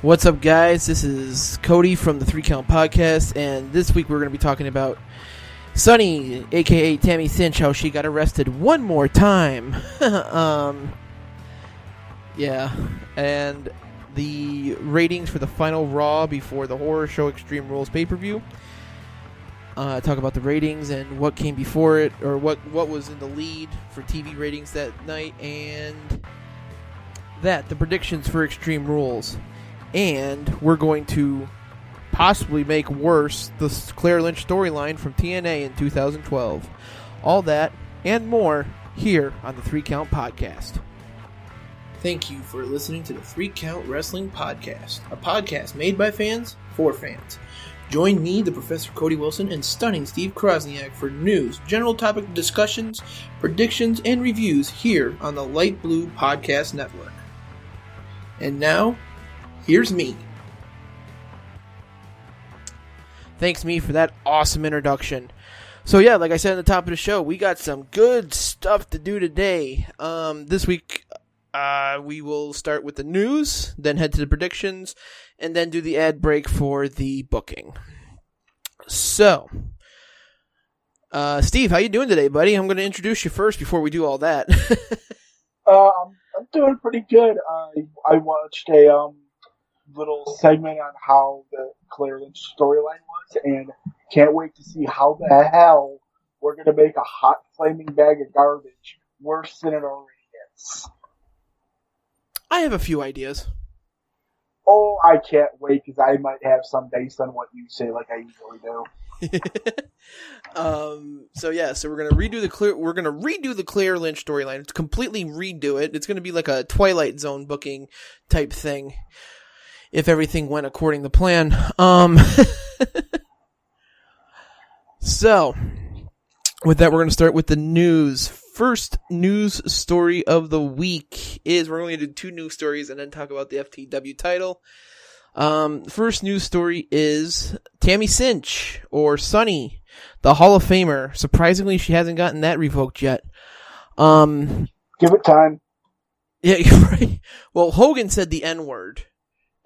What's up, guys? This is Cody from the Three Count Podcast, and this week we're going to be talking about Sunny, aka Tammy Sytch, how she got arrested one more time. um, yeah, and the ratings for the final Raw before the horror show Extreme Rules pay per view. Uh, talk about the ratings and what came before it, or what what was in the lead for TV ratings that night, and that the predictions for Extreme Rules and we're going to possibly make worse the Claire Lynch storyline from TNA in 2012. All that and more here on the Three Count Podcast. Thank you for listening to the Three Count Wrestling Podcast, a podcast made by fans for fans. Join me, the Professor Cody Wilson, and stunning Steve Krosniak for news, general topic discussions, predictions, and reviews here on the Light Blue Podcast Network. And now, here's me. Thanks, me, for that awesome introduction. So yeah, like I said at the top of the show, we got some good stuff to do today. Um, this week, uh, we will start with the news, then head to the predictions, and then do the ad break for the booking. So, uh, Steve, how you doing today, buddy? I'm going to introduce you first before we do all that. um, I'm doing pretty good. I I watched a um little segment on how the Claire Lynch storyline was, and can't wait to see how the hell we're gonna make a hot flaming bag of garbage worse than it already is. I have a few ideas. Oh, I can't wait because I might have some based on what you say, like I usually do. um. So yeah. So we're gonna redo the clear. We're gonna redo the Claire Lynch storyline. It's completely redo it. It's gonna be like a Twilight Zone booking type thing if everything went according to plan. Um, so, with that, we're going to start with the news. First news story of the week is we're going to do two news stories and then talk about the FTW title. Um, first news story is Tammy Sytch or Sunny, the Hall of Famer. Surprisingly, she hasn't gotten that revoked yet. Um, give it time. Yeah, you're right. Well, Hogan said the N word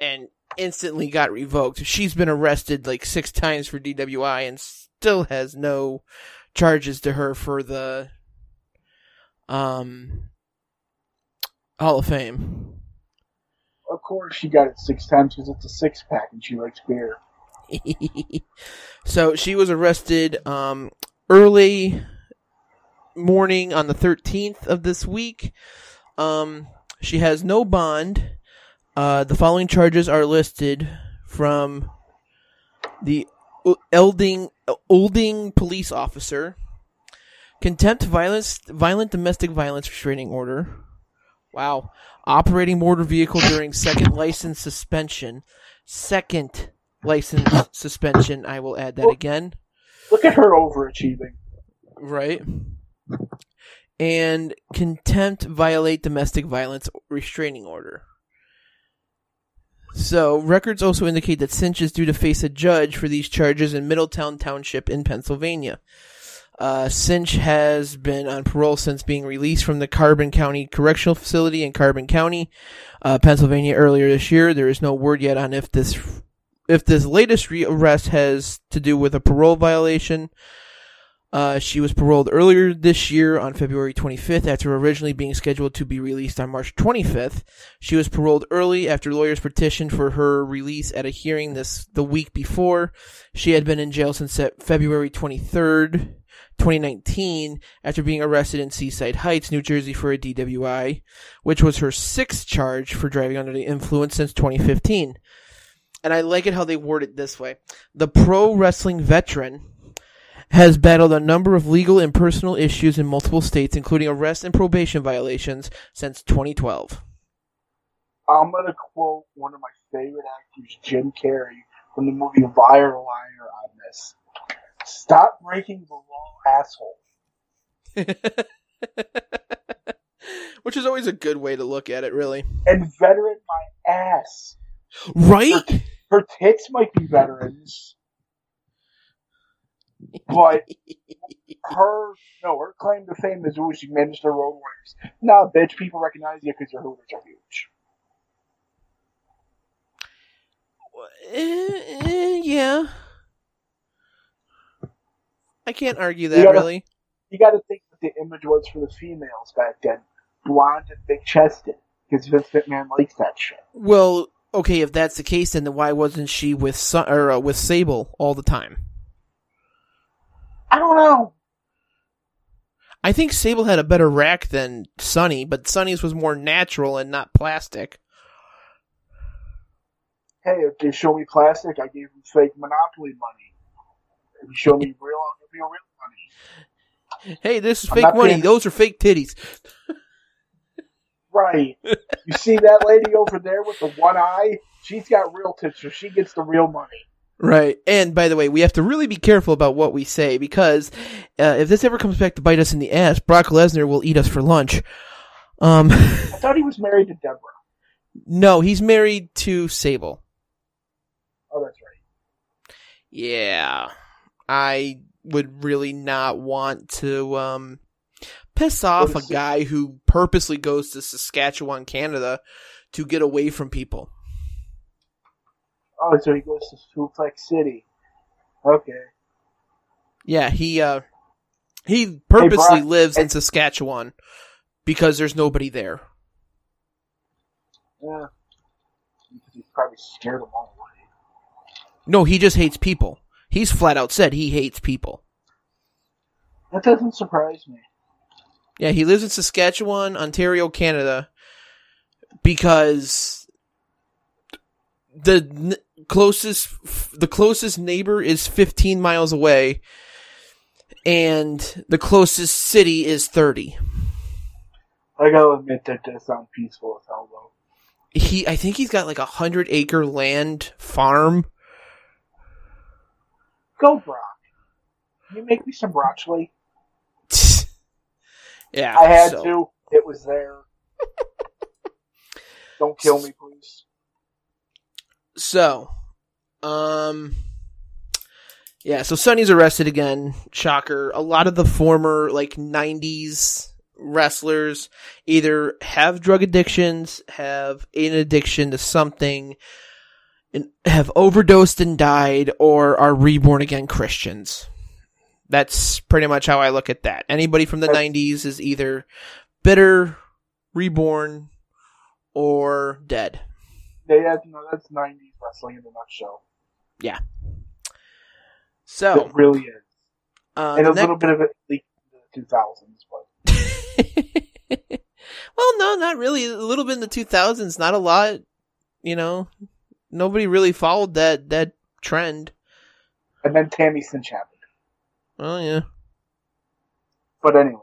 and instantly got revoked. She's been arrested like six times for DWI and still has no charges to her for the um Hall of Fame. Of course, she got it six times because it's a six pack and she likes beer. so she was arrested um, early morning on the 13th of this week. Um, she has no bond uh, the following charges are listed from the Elding Olding police officer, contempt, violence, violent domestic violence restraining order. Wow, operating motor vehicle during second license suspension, second license suspension. I will add that again. Look at her overachieving. Right. And contempt, violate domestic violence restraining order. So, records also indicate that Sytch is due to face a judge for these charges in Middletown Township in Pennsylvania. Uh, Sytch has been on parole since being released from the Carbon County Correctional Facility in Carbon County, uh, Pennsylvania earlier this year. There is no word yet on if this if this latest arrest has to do with a parole violation. Uh, she was paroled earlier this year on February 25th after originally being scheduled to be released on March 25th. She was paroled early after lawyers petitioned for her release at a hearing this the week before. She had been in jail since February 23rd, 2019 after being arrested in Seaside Heights, New Jersey for a DWI, which was her sixth charge for driving under the influence since 2015. And I like it how they word it this way. The pro wrestling veteran has battled a number of legal and personal issues in multiple states, including arrest and probation violations since 2012. I'm going to quote one of my favorite actors, Jim Carrey, from the movie Liar Liar on this. Stop breaking the law, asshole. Which is always a good way to look at it, really. And veteran my ass. Right? Her, her tits might be veterans but her, no, her claim to fame is ooh, she managed the Road Warriors. Nah, bitch, people recognize you because your hooters are huge. eh, eh, yeah. I can't argue that You gotta- really. You got to think what the image was for the females back then: blonde and big chested, because Vince McMahon likes that shit. Well, okay, if that's the case, then why wasn't she with or uh, with Sable all the time? I don't know. I think Sable had a better rack than Sunny, but Sunny's was more natural and not plastic. Hey, if they show me plastic, I gave them fake Monopoly money. If you show me real, I'll give you real money. Hey, this is I'm fake money. paying- Those are fake titties. Right. you see that lady over there with the one eye? She's got real tits, so she gets the real money. Right. And by the way, we have to really be careful about what we say because uh, if this ever comes back to bite us in the ass, Brock Lesnar will eat us for lunch. Um, I thought he was married to Deborah. no, he's married to Sable. Oh, that's right. Yeah. I would really not want to um piss off a What is it? guy who purposely goes to Saskatchewan, Canada to get away from people. Oh, so he goes to Suplex City. Okay. Yeah, he uh he purposely Brock, lives in Saskatchewan because there's nobody there. Yeah. Because he's probably scared them all away. No, he just hates people. He's flat out said he hates people. That doesn't surprise me. Yeah, he lives in Saskatchewan, Ontario, Canada because the closest the closest neighbor is 15 miles away and the closest city is 30. I gotta admit that does sound peaceful as hell, though. He I think he's got like a 100 acre land farm. Go, Brock. Can you make me some broccoli? yeah. I had so- to. It was there. Don't kill me, please. So, um, yeah, so Sunny's arrested again. Shocker. A lot of the former, like, 90s wrestlers either have drug addictions, have an addiction to something, and have overdosed and died, or are reborn again Christians. That's pretty much how I look at that. Anybody from the 90s is either bitter, reborn, or dead. Yeah, no, that's 90s wrestling in a nutshell. Yeah. So, It really is. uh, and a little bit of it leaked in the 2000s, but well, no, not really. A little bit in the 2000s, not a lot. You know, nobody really followed that that trend. and then Tammy Sytch happened. Oh yeah, But anyway,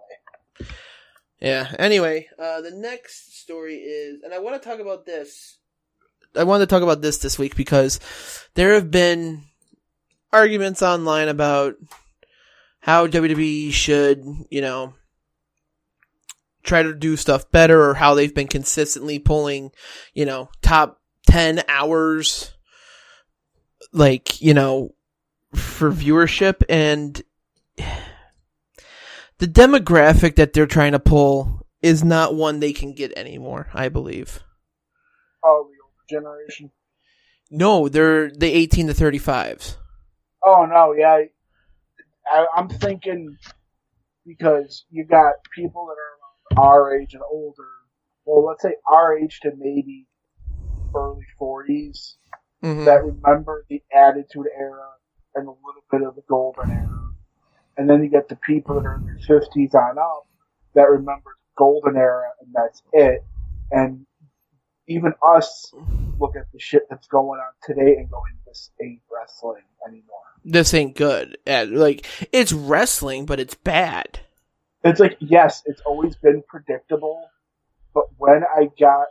yeah. Anyway, uh, the next story is, and I want to talk about this. I wanted to talk about this this week because there have been arguments online about how WWE should, you know, try to do stuff better or how they've been consistently pulling, you know, top 10 hours, like, you know, for viewership and the demographic that they're trying to pull is not one they can get anymore, I believe. oh, generation. No, they're the 18 to 35s. Oh no, yeah, I, I'm thinking because you got people that are our age and older. Well, let's say our age to maybe early 40s Mhm. that remember the Attitude Era and a little bit of the Golden Era, and then you get the people that are in their 50s on up that remember the Golden Era and that's it. And even us look at the shit that's going on today and going, "This ain't wrestling anymore." This ain't good. Like, it's wrestling, but it's bad. It's like, yes, it's always been predictable, but when I got,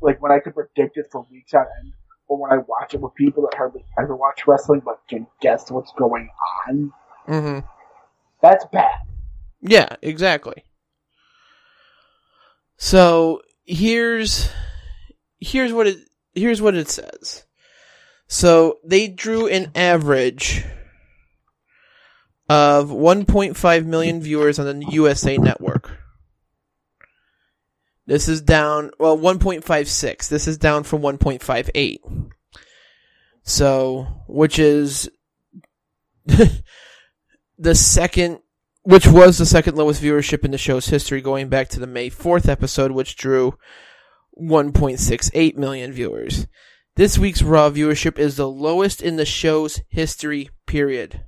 like, when I could predict it for weeks on end, or when I watch it with people that hardly ever watch wrestling but can guess what's going on, Mm-hmm. that's bad. Yeah, exactly. So here's here's what it here's what it says. So they drew an average of 1.5 million viewers on the USA network. This is down well 1.56. This is down from 1.58. So, which is the second, which was the second lowest viewership in the show's history going back to the May 4th episode, which drew 1.68 million viewers. This week's Raw viewership is the lowest in the show's history, period.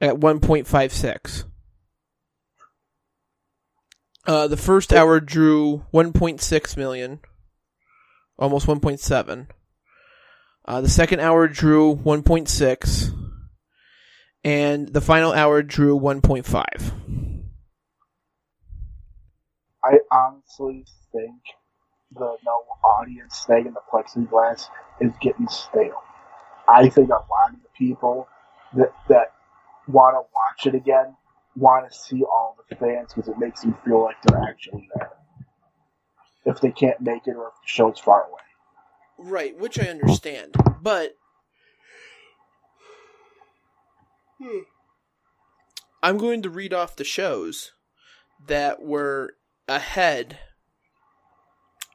At 1.56. Uh, the first hour drew 1.6 million, almost 1.7. Uh, the second hour drew 1.6, and the final hour drew 1.5. I honestly think the no audience thing in the plexiglass is getting stale. I think a lot of the people that that want to watch it again want to see all the fans because it makes them feel like they're actually there. If they can't make it or if the show's far away. Right, which I understand, but hmm, I'm going to read off the shows that were ahead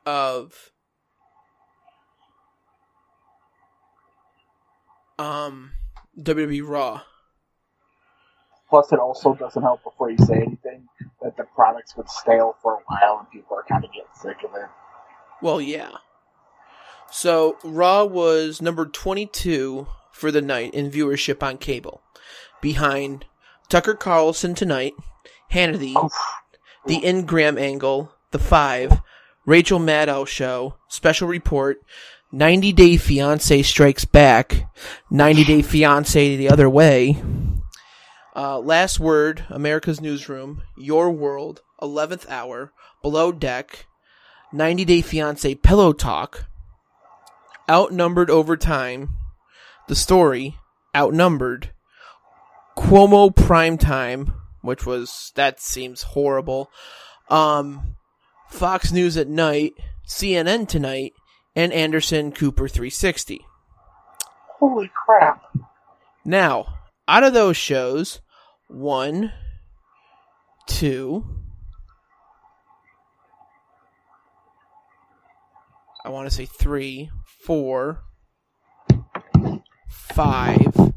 of um WWE Raw. Plus, it also doesn't help before you say anything that the products would stale for a while and people are kind of getting sick of it. Well, yeah. So Raw was number 22 for the night in viewership on cable, behind Tucker Carlson tonight, Hannity, The Ingraham Angle, The Five, Rachel Maddow Show, Special Report, 90 Day Fiance Strikes Back, 90 Day Fiance the Other Way, uh, Last Word, America's Newsroom, Your World, 11th Hour, Below Deck, 90 Day Fiance Pillow Talk, Outnumbered Over Time, The Story, Outnumbered, Cuomo Prime Time, which was, that seems horrible, um, Fox News at Night, CNN Tonight, and Anderson Cooper 360. Holy crap. Now, out of those shows, one, two, I want to say three, four, five.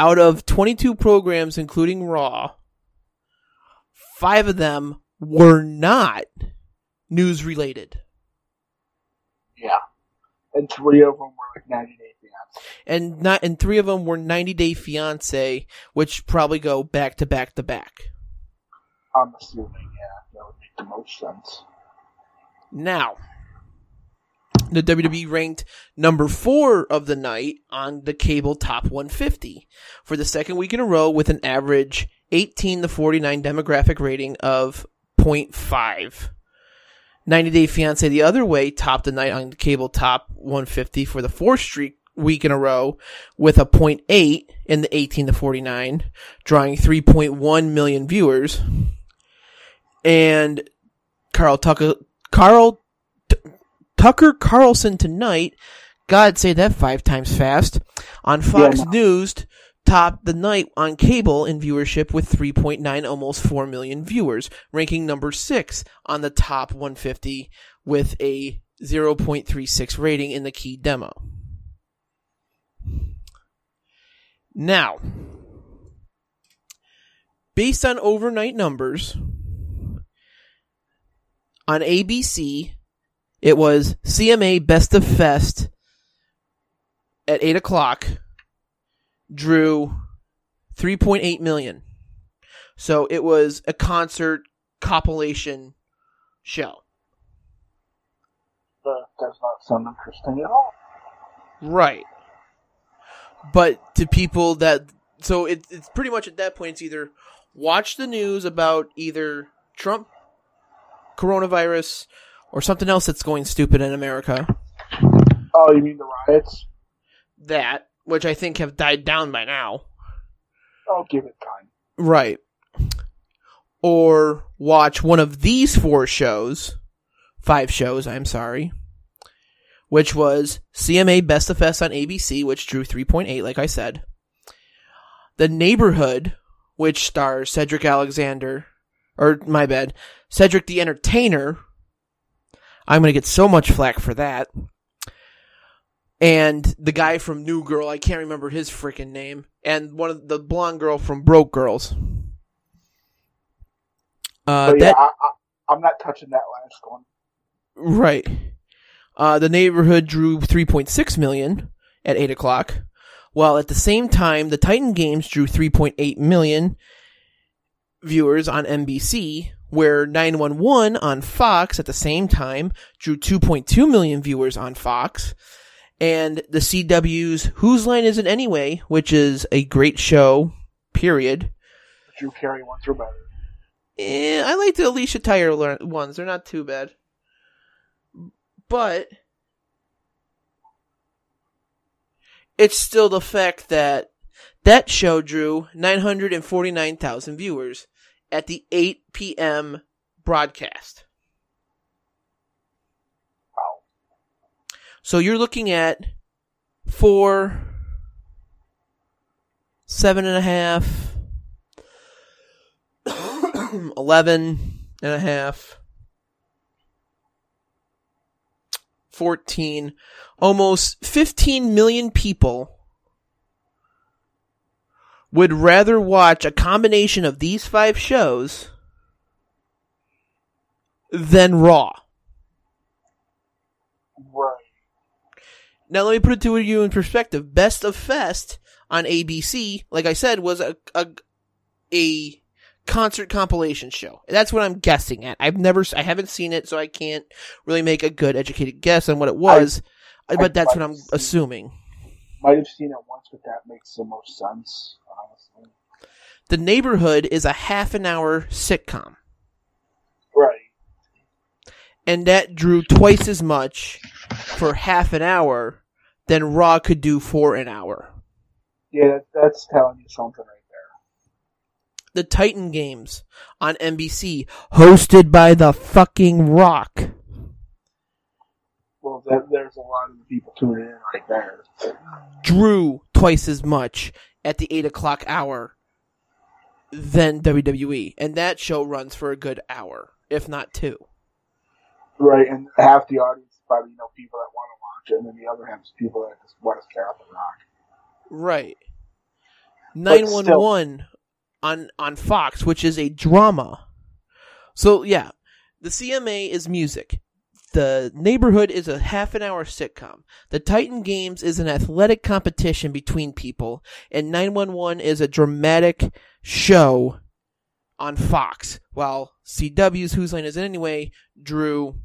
Out of 22 programs, including Raw, five of them were not news related. Yeah. And three of them were like 90 Day Fiance. And not and three of them were 90 Day Fiance, which probably go back to back to back. I'm assuming, yeah, that would make the most sense. Now, the WWE ranked number four of the night on the cable top 150 for the second week in a row with an average 18 to 49 demographic rating of 0.5. 90 Day Fiance the other way topped the night on the cable top 150 for the fourth streak week in a row with a 0.8 in the 18 to 49, drawing 3.1 million viewers. And Carl Tucker, Carl Tucker Carlson tonight, God say that five times fast, on Fox Yeah. News topped the night on cable in viewership with 3.9, almost 4 million viewers, ranking number 6 on the top 150 with a 0.36 rating in the key demo. Now, based on overnight numbers, on ABC, it was CMA Best of Fest at 8 o'clock drew 3.8 million. So it was a concert compilation show. That does not sound interesting at all. Right. But to people that so it, it's pretty much at that point it's either watch the news about either Trump, coronavirus, or something else that's going stupid in America. Oh, you mean the riots? That, which I think have died down by now. I'll give it time. Right. Or watch one of these four shows, five shows, I'm sorry, which was CMA Best of Fest on ABC, which drew 3.8, like I said. The Neighborhood, which stars Cedric Alexander, or my bad, Cedric the Entertainer I'm gonna get so much flack for that. And the guy from New Girl, I can't remember his freaking name, and one of the blonde girl from Broke Girls. Uh, yeah, that I, I, I'm not touching that last one. right. Uh, the neighborhood drew 3.6 million at eight o'clock, while at the same time, the Titan Games drew 3.8 million viewers on NBC, where 911 on Fox at the same time drew 2.2 million viewers on Fox, and the CW's Whose Line Is It Anyway, which is a great show, period. Drew Carey ones are better. Eh, I like the Alicia Tyler ones. They're not too bad. But it's still the fact that that show drew 949,000 viewers at the 8 p.m. broadcast. So you're looking at four, seven and a half, eleven and a half, fourteen, almost 15 million people would rather watch a combination of these five shows than Raw. Right. Now let me put it to you in perspective. Best of Fest on ABC, like I said, was a a, a concert compilation show. That's what I'm guessing at. I've never, I haven't seen it, so I can't really make a good educated guess on what it was. I but that's what I'm assuming. Might have seen it once, but that makes the most sense, honestly. The Neighborhood is a half an hour sitcom, Right. and that drew twice as much for half an hour than Raw could do for an hour. Yeah, that's telling you something right there. the Titan Games on NBC, hosted by the fucking Rock. There's a lot of the people tuning in right there. Drew twice as much at the 8 o'clock hour than WWE. And that show runs for a good hour, if not two. Right, and half the audience is probably you know people that want to watch it, and then the other half is people that just want to stare at the rock. Right. 911 on on Fox, which is a drama. So yeah, the CMA is music. The neighborhood is a half an hour sitcom. The Titan Games is an athletic competition between people, and 911 is a dramatic show on Fox. While CW's Whose Line Is It Anyway drew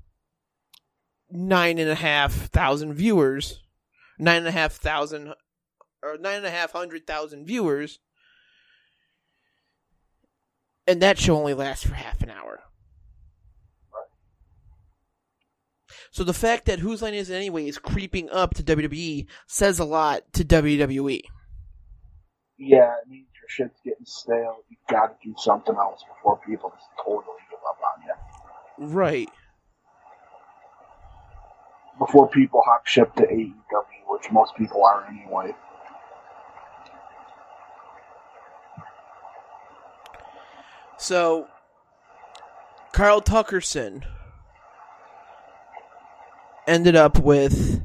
nine and a half thousand viewers, nine and a half thousand or nine and a half hundred thousand viewers, and that show only lasts for half an hour. So the fact that Whose Line Is It Anyway is creeping up to WWE says a lot to WWE. Yeah, it means your shit's getting stale. You got to do something else before people just totally give up on you. Right. Before people hop ship to AEW, which most people are anyway. So Carl Tuckerson ended up with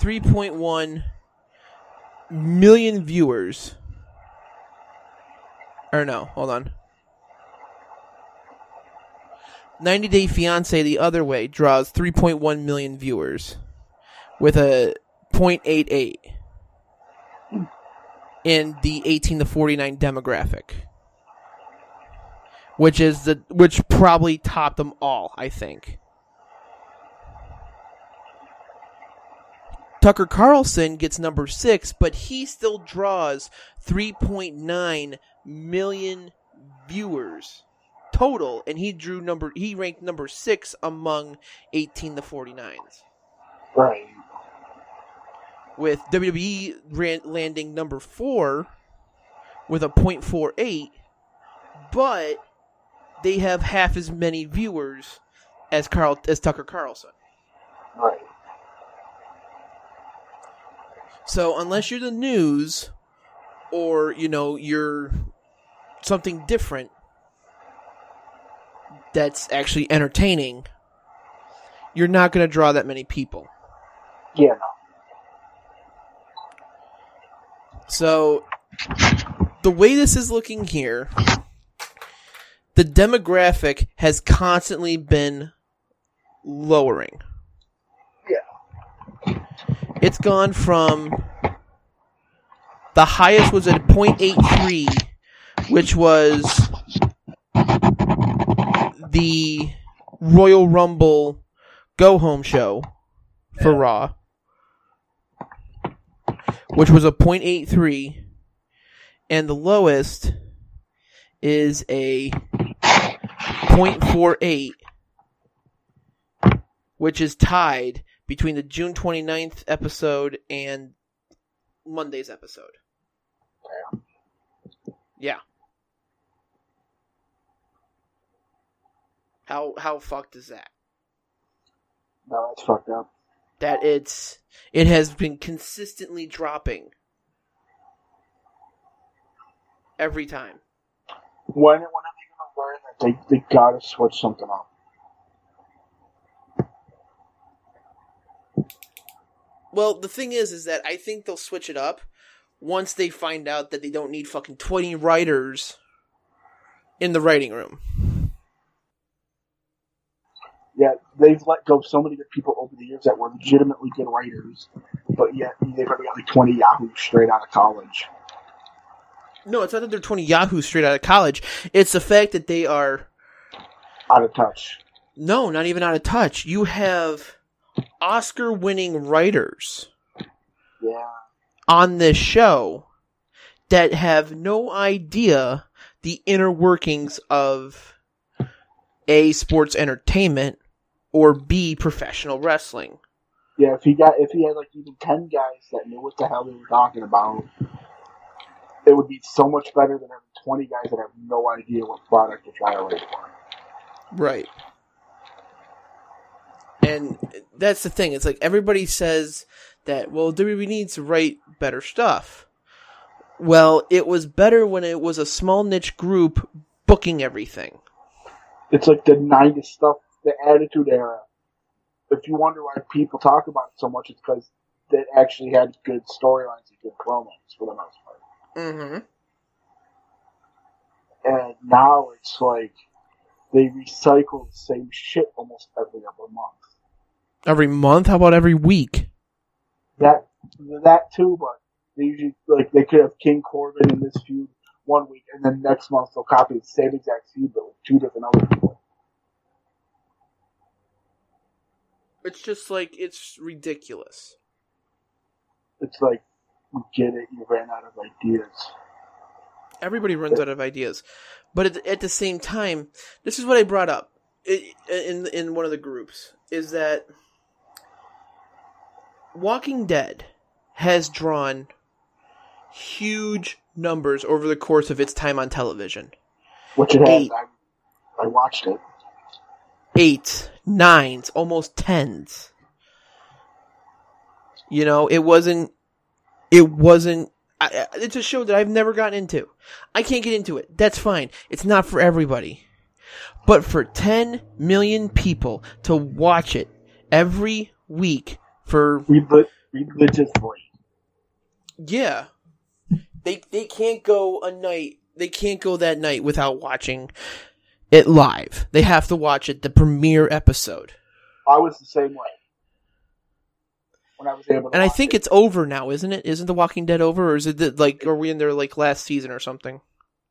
3.1 million viewers. Or no, hold on. 90 Day Fiance the other way draws 3.1 million viewers with a 0.88 in the 18 to 49 demographic which is the which probably topped them all, I think. Tucker Carlson gets number six, but he still draws 3.9 million viewers total, and he drew number he ranked number six among 18 to 49s, Right. with WWE ran, landing number four with a .48, but they have half as many viewers as Carl as Tucker Carlson. Right. So unless you're the news or you know you're something different that's actually entertaining, you're not going to draw that many people. Yeah. So, the way this is looking here, the demographic has constantly been lowering. Yeah. It's gone from the highest was at 0.83, which was the Royal Rumble go home show for Raw, which was a 0.83, and the lowest is a 0.48, which is tied between the June 29th episode and Monday's episode. Yeah. How how fucked is that? No, that's fucked up. That it's it has been consistently dropping every time. When when are they gonna learn that they, they gotta switch something up? Well, the thing is, is that I think they'll switch it up once they find out that they don't need fucking twenty writers in the writing room. Yeah, they've let go of so many good people over the years that were legitimately good writers, but yet they've already got like twenty Yahoo straight out of college. No, it's not that they're twenty yahoos straight out of college. It's the fact that they are Out of touch. no, not even out of touch. You have Oscar-winning writers Yeah. on this show that have no idea the inner workings of a sports entertainment or b professional wrestling. Yeah, if he got if he had like even ten guys that knew what the hell they were talking about, it would be so much better than having twenty guys that have no idea what product to try to for. Right. And that's the thing. It's like everybody says that, well, WWE needs to write better stuff. Well, it was better when it was a small niche group booking everything. It's like the '90s stuff, the Attitude Era. If you wonder why people talk about it so much, it's because they actually had good storylines and good promos for the most part. Mm-hmm. And now it's like they recycle the same shit almost every other month. Every month? How about every week? That that too, but they usually like they could have King Corbin in this feud one week, and then next month they'll copy the same exact feud but with two different other people. It's just like, it's ridiculous. It's like, you get it, you ran out of ideas. Everybody runs out of ideas. But at, at the same time, this is what I brought up in in one of the groups is that Walking Dead has drawn huge numbers over the course of its time on television. Which it has. I, I watched it. Eights, nines, almost tens. You know, it wasn't. It wasn't. I- it's a show that I've never gotten into. I can't get into it. That's fine. It's not for everybody. But for 10 million people to watch it every week for Relig- religiously. yeah. They they can't go a night. They can't go that night without watching it live. They have to watch it the premiere episode. I was the same way. When I was able to And I think it. it's over now, isn't it? Isn't The Walking Dead over, or is it the, like are we in their like last season or something?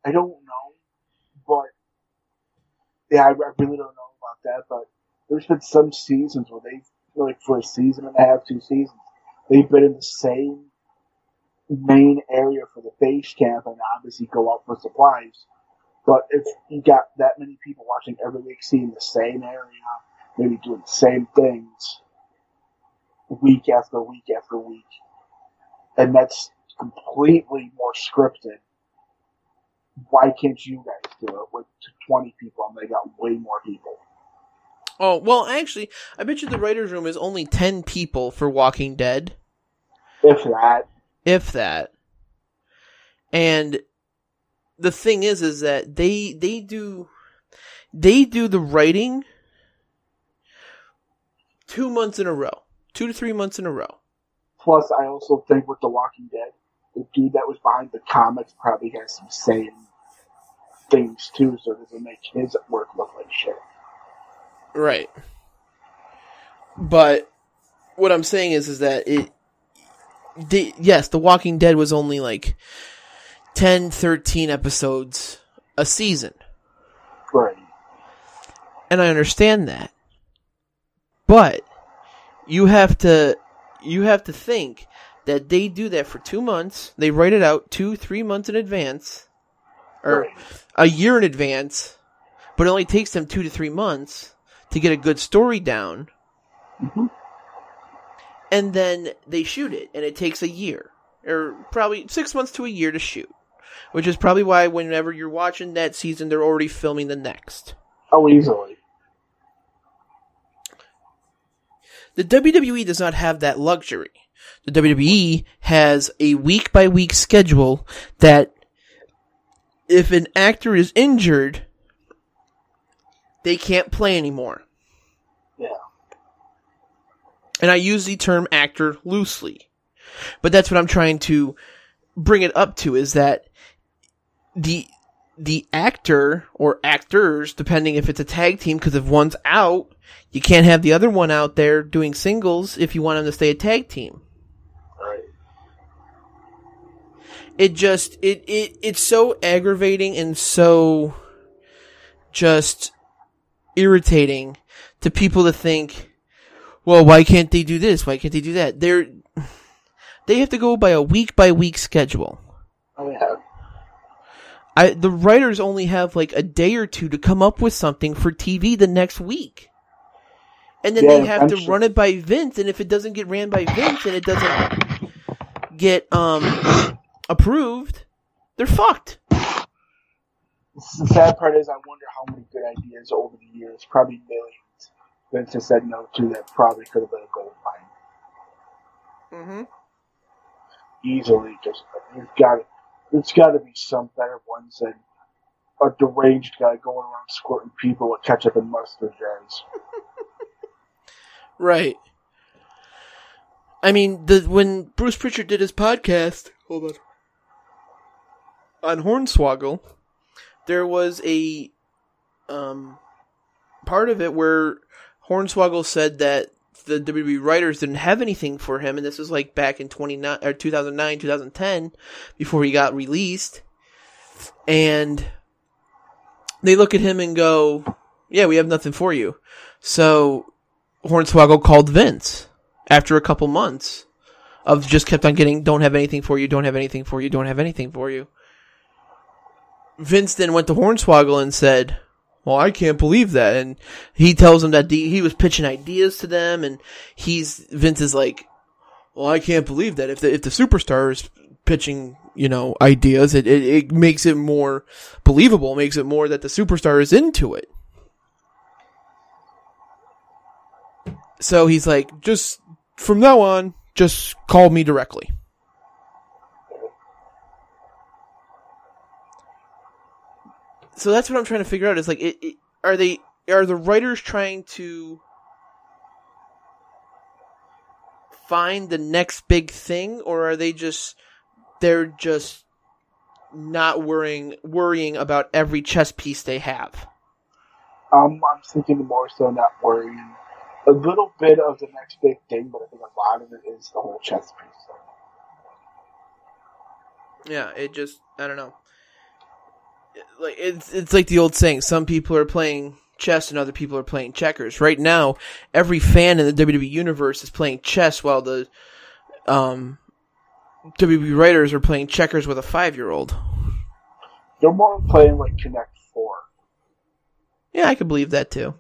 I don't know, but yeah, I, I really don't know about that. But there's been some seasons where they've like for a season and a half, two seasons, they've been in the same main area for the base camp and obviously go out for supplies. But if you got that many people watching every week, seeing the same area, maybe doing the same things week after week after week, and that's completely more scripted why can't you guys do it with 20 people and they got way more people? Oh well, actually, I bet you the writers' room is only ten people for Walking Dead, If that, if that. And the thing is, is that they they do they do the writing two months in a row, two to three months in a row. Plus, I also think with The Walking Dead, the dude that was behind the comics probably has some say in things too, so it doesn't make his work look like shit. Right. But what I'm saying is, is that it, the, yes, The Walking Dead was only like 10, 13 episodes a season. Right. And I understand that. But you have to, you have to think that they do that for two months. They write it out two, three months in advance. Or Right. a year in advance. But it only takes them two to three months to get a good story down. Mhm. and then they shoot it, and it takes a year, or probably six months to a year to shoot. Which is probably why whenever you're watching that season, they're already filming the next. Oh, easily. The WWE does not have that luxury. The WWE has a week by week schedule that if an actor is injured, they can't play anymore. Yeah. And I use the term actor loosely. But that's what I'm trying to bring it up to is that the the actor or actors, depending if it's a tag team, because if one's out, you can't have the other one out there doing singles if you want them to stay a tag team. Right. It just it, it it's so aggravating and so just irritating to people to think, well, why can't they do this? Why can't they do that? They're they have to go by a week by week schedule. Oh, yeah. I the writers only have like a day or two to come up with something for TV the next week. And then Yeah, they have to eventually- run it by Vince and if it doesn't get ran by Vince and it doesn't get um approved, they're fucked. The sad part is, I wonder how many good ideas over the years, probably millions, Vince has said no to that probably could have been a gold mine. Mm-hmm. Easily, just there's got to, there's got to be some better ones than a deranged guy going around squirting people with ketchup and mustard jars. Right. I mean, the when Bruce Prichard did his podcast, hold on, on Hornswoggle, there was a um part of it where Hornswoggle said that the WWE writers didn't have anything for him, and this was like back in 29 or 2009, 2010, before he got released, and they look at him and go, "Yeah, we have nothing for you." So Hornswoggle called Vince after a couple months of just kept on getting don't have anything for you, don't have anything for you, don't have anything for you. Vince then went to Hornswoggle and said, "Well, I can't believe that." And he tells him that he was pitching ideas to them, and he's Vince is like, "Well, I can't believe that if the if the superstar is pitching." You know, ideas. It, it it makes it more believable. Makes it more that the superstar is into it. So he's like, just from now on, just call me directly. So that's what I'm trying to figure out. Is like, it, it, are they are the writers trying to find the next big thing, or are they just they're just not worrying worrying about every chess piece they have? Um, I'm thinking more so not worrying a little bit of the next big thing, but I think a lot of it is the whole chess piece. Yeah, it just I don't know. Like it's it's like the old saying, some people are playing chess and other people are playing checkers. Right now, every fan in the WWE universe is playing chess while the um WWE writers are playing checkers with a 5-year-old. They're more playing like Connect Four, Yeah, I could believe that too.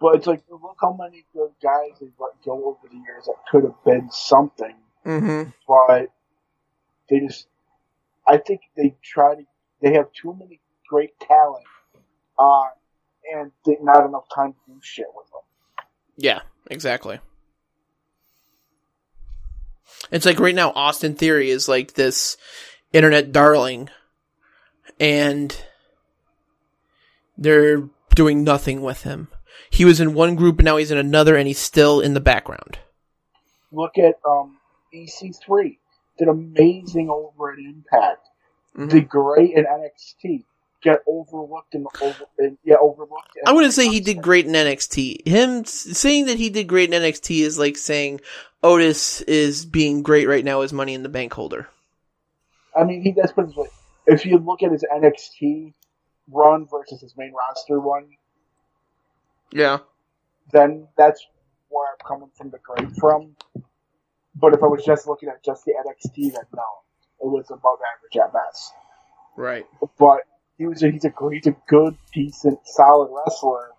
but it's like look how many good guys they've let go over the years that could have been something, Mhm. but they just. I think they try to. They have too many great talent, uh, and they, not enough time to do shit with them. Yeah, exactly. It's like right now, Austin Theory is like this internet darling, and they're doing nothing with him. he was in one group and now he's in another and he's still in the background. Look at um, EC3. Did amazing over at Impact. Mhm. Did great in NXT. Get overlooked and over and, yeah overlooked. I wouldn't say he did great in NXT. Him saying that he did great in NXT is like saying Otis is being great right now as Money in the Bank holder. I mean, he does put way. If you look at his NXT run versus his main roster run, Yeah. then that's where I'm coming from the great from. But if I was just looking at just the NXT, then no, it was above average at best. Right. But he was a, he's a great, he's a good, decent, solid wrestler,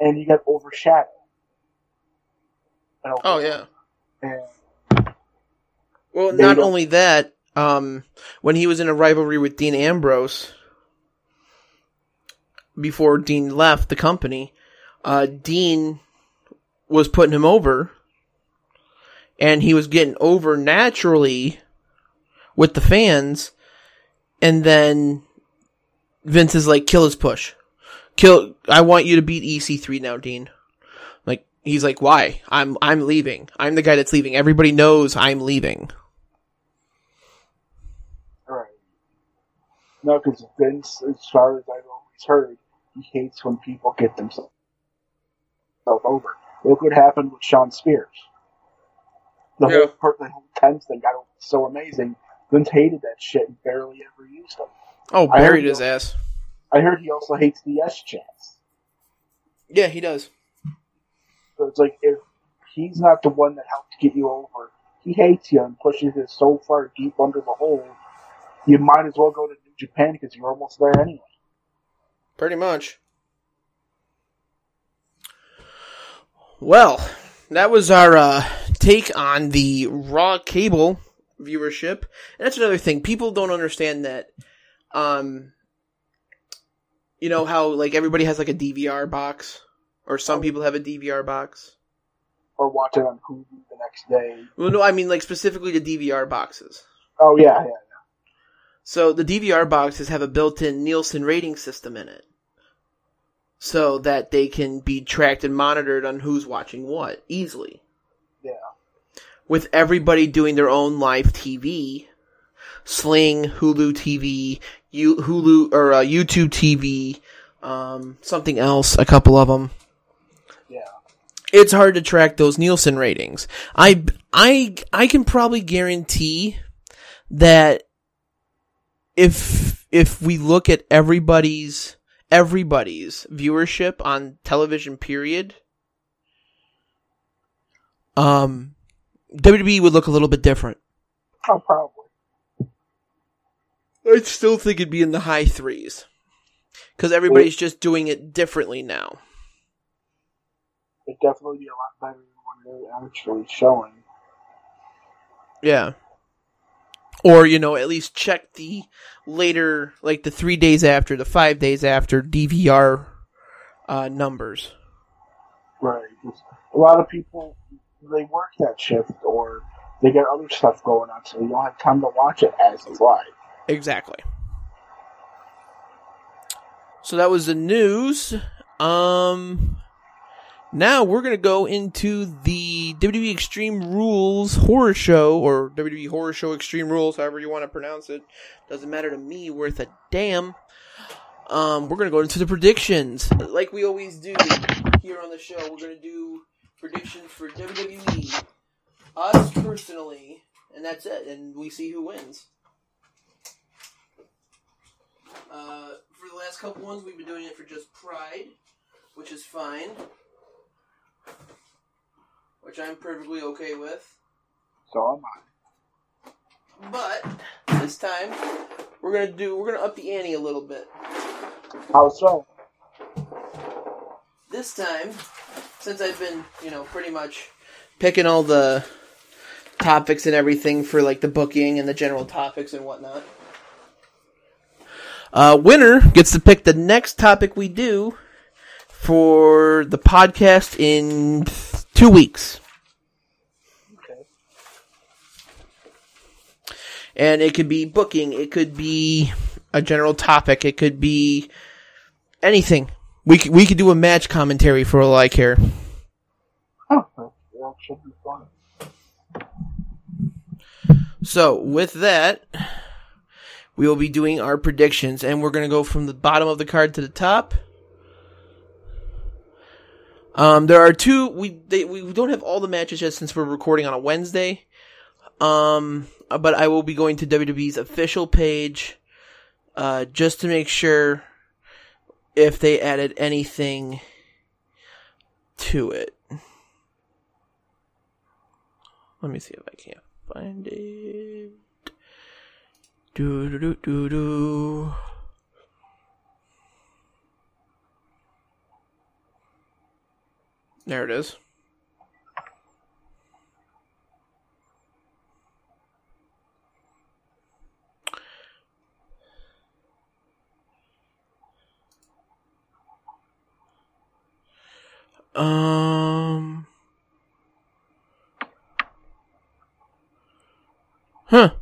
and he got overshadowed. Oh yeah. And Well, not only that, um, when he was in a rivalry with Dean Ambrose, before Dean left the company, uh, Dean was putting him over, and he was getting over naturally with the fans, and then Vince is like, "Kill his push, kill. I want you to beat EC3 now, Dean." Like he's like, "Why? I'm I'm leaving. I'm the guy that's leaving. Everybody knows I'm leaving." right. No, because Vince, as far as I've always heard, he hates when people get themselves over. Look what happened with Shawn Spears. The Yeah. whole part, the whole tense thing got so amazing. Vince hated that shit and barely ever used him. Oh, buried his ass. I heard he also hates the S chance. Yeah, he does. So it's like if he's not the one that helped get you over, he hates you and pushes you so far deep under the hole. You might as well go to New Japan because you're almost there anyway. Pretty much. Well, that was our uh, take on the Raw cable viewership. And that's another thing. People don't understand that. Um, you know how like everybody has like a DVR box, or some people have a DVR box. Or watch it on Hulu the next day. Well, no, I mean like specifically the DVR boxes. Oh yeah, yeah. So the DVR boxes have a built-in Nielsen rating system in it. So that they can be tracked and monitored on who's watching what easily. With everybody doing their own live TV, Sling, Hulu TV, U- Hulu or uh, YouTube TV, um, something else, a couple of them. Yeah. It's hard to track those Nielsen ratings. I I I can probably guarantee that if if we look at everybody's everybody's viewership on television period um WWE would look a little bit different. Oh, probably. I'd still think it'd be in the high 3s cuz everybody's just doing it differently now. It'd definitely be a lot better than what they're actually showing. Yeah. Or, you know, at least check the later, like the three days after, the five days after DVR uh, numbers. Right. A lot of people they work that shift or they get other stuff going on, so you don't have time to watch it as it's live. Exactly. So that was the news. Um, now we're gonna go into the WWE Extreme Rules horror show, or WWE Horror Show Extreme Rules, however you want to pronounce it. Doesn't matter to me, worth a damn. Um, we're gonna go into the predictions, like we always do here on the show. We're gonna do predictions for WWE, us personally, and that's it. And we see who wins. Uh, for the last couple ones, we've been doing it for just Pride, which is fine. Which I'm perfectly okay with. So am I. But this time, we're gonna do we're gonna up the ante a little bit. How so? This time, since I've been you know pretty much picking all the topics and everything for like the booking and the general topics and whatnot. Uh, winner gets to pick the next topic we do for the podcast in two weeks. Okay. And it could be booking, it could be a general topic, it could be anything. We could, we could do a match commentary for all I care. So with that, we will be doing our predictions, and we're going to go from the bottom of the card to the top. Um, there are two. We they, we don't have all the matches yet since we're recording on a Wednesday. Um, but I will be going to WWE's official page, uh, just to make sure if they added anything to it. Let me see if I can find it. Do do do do do. There it is. Um. Huh.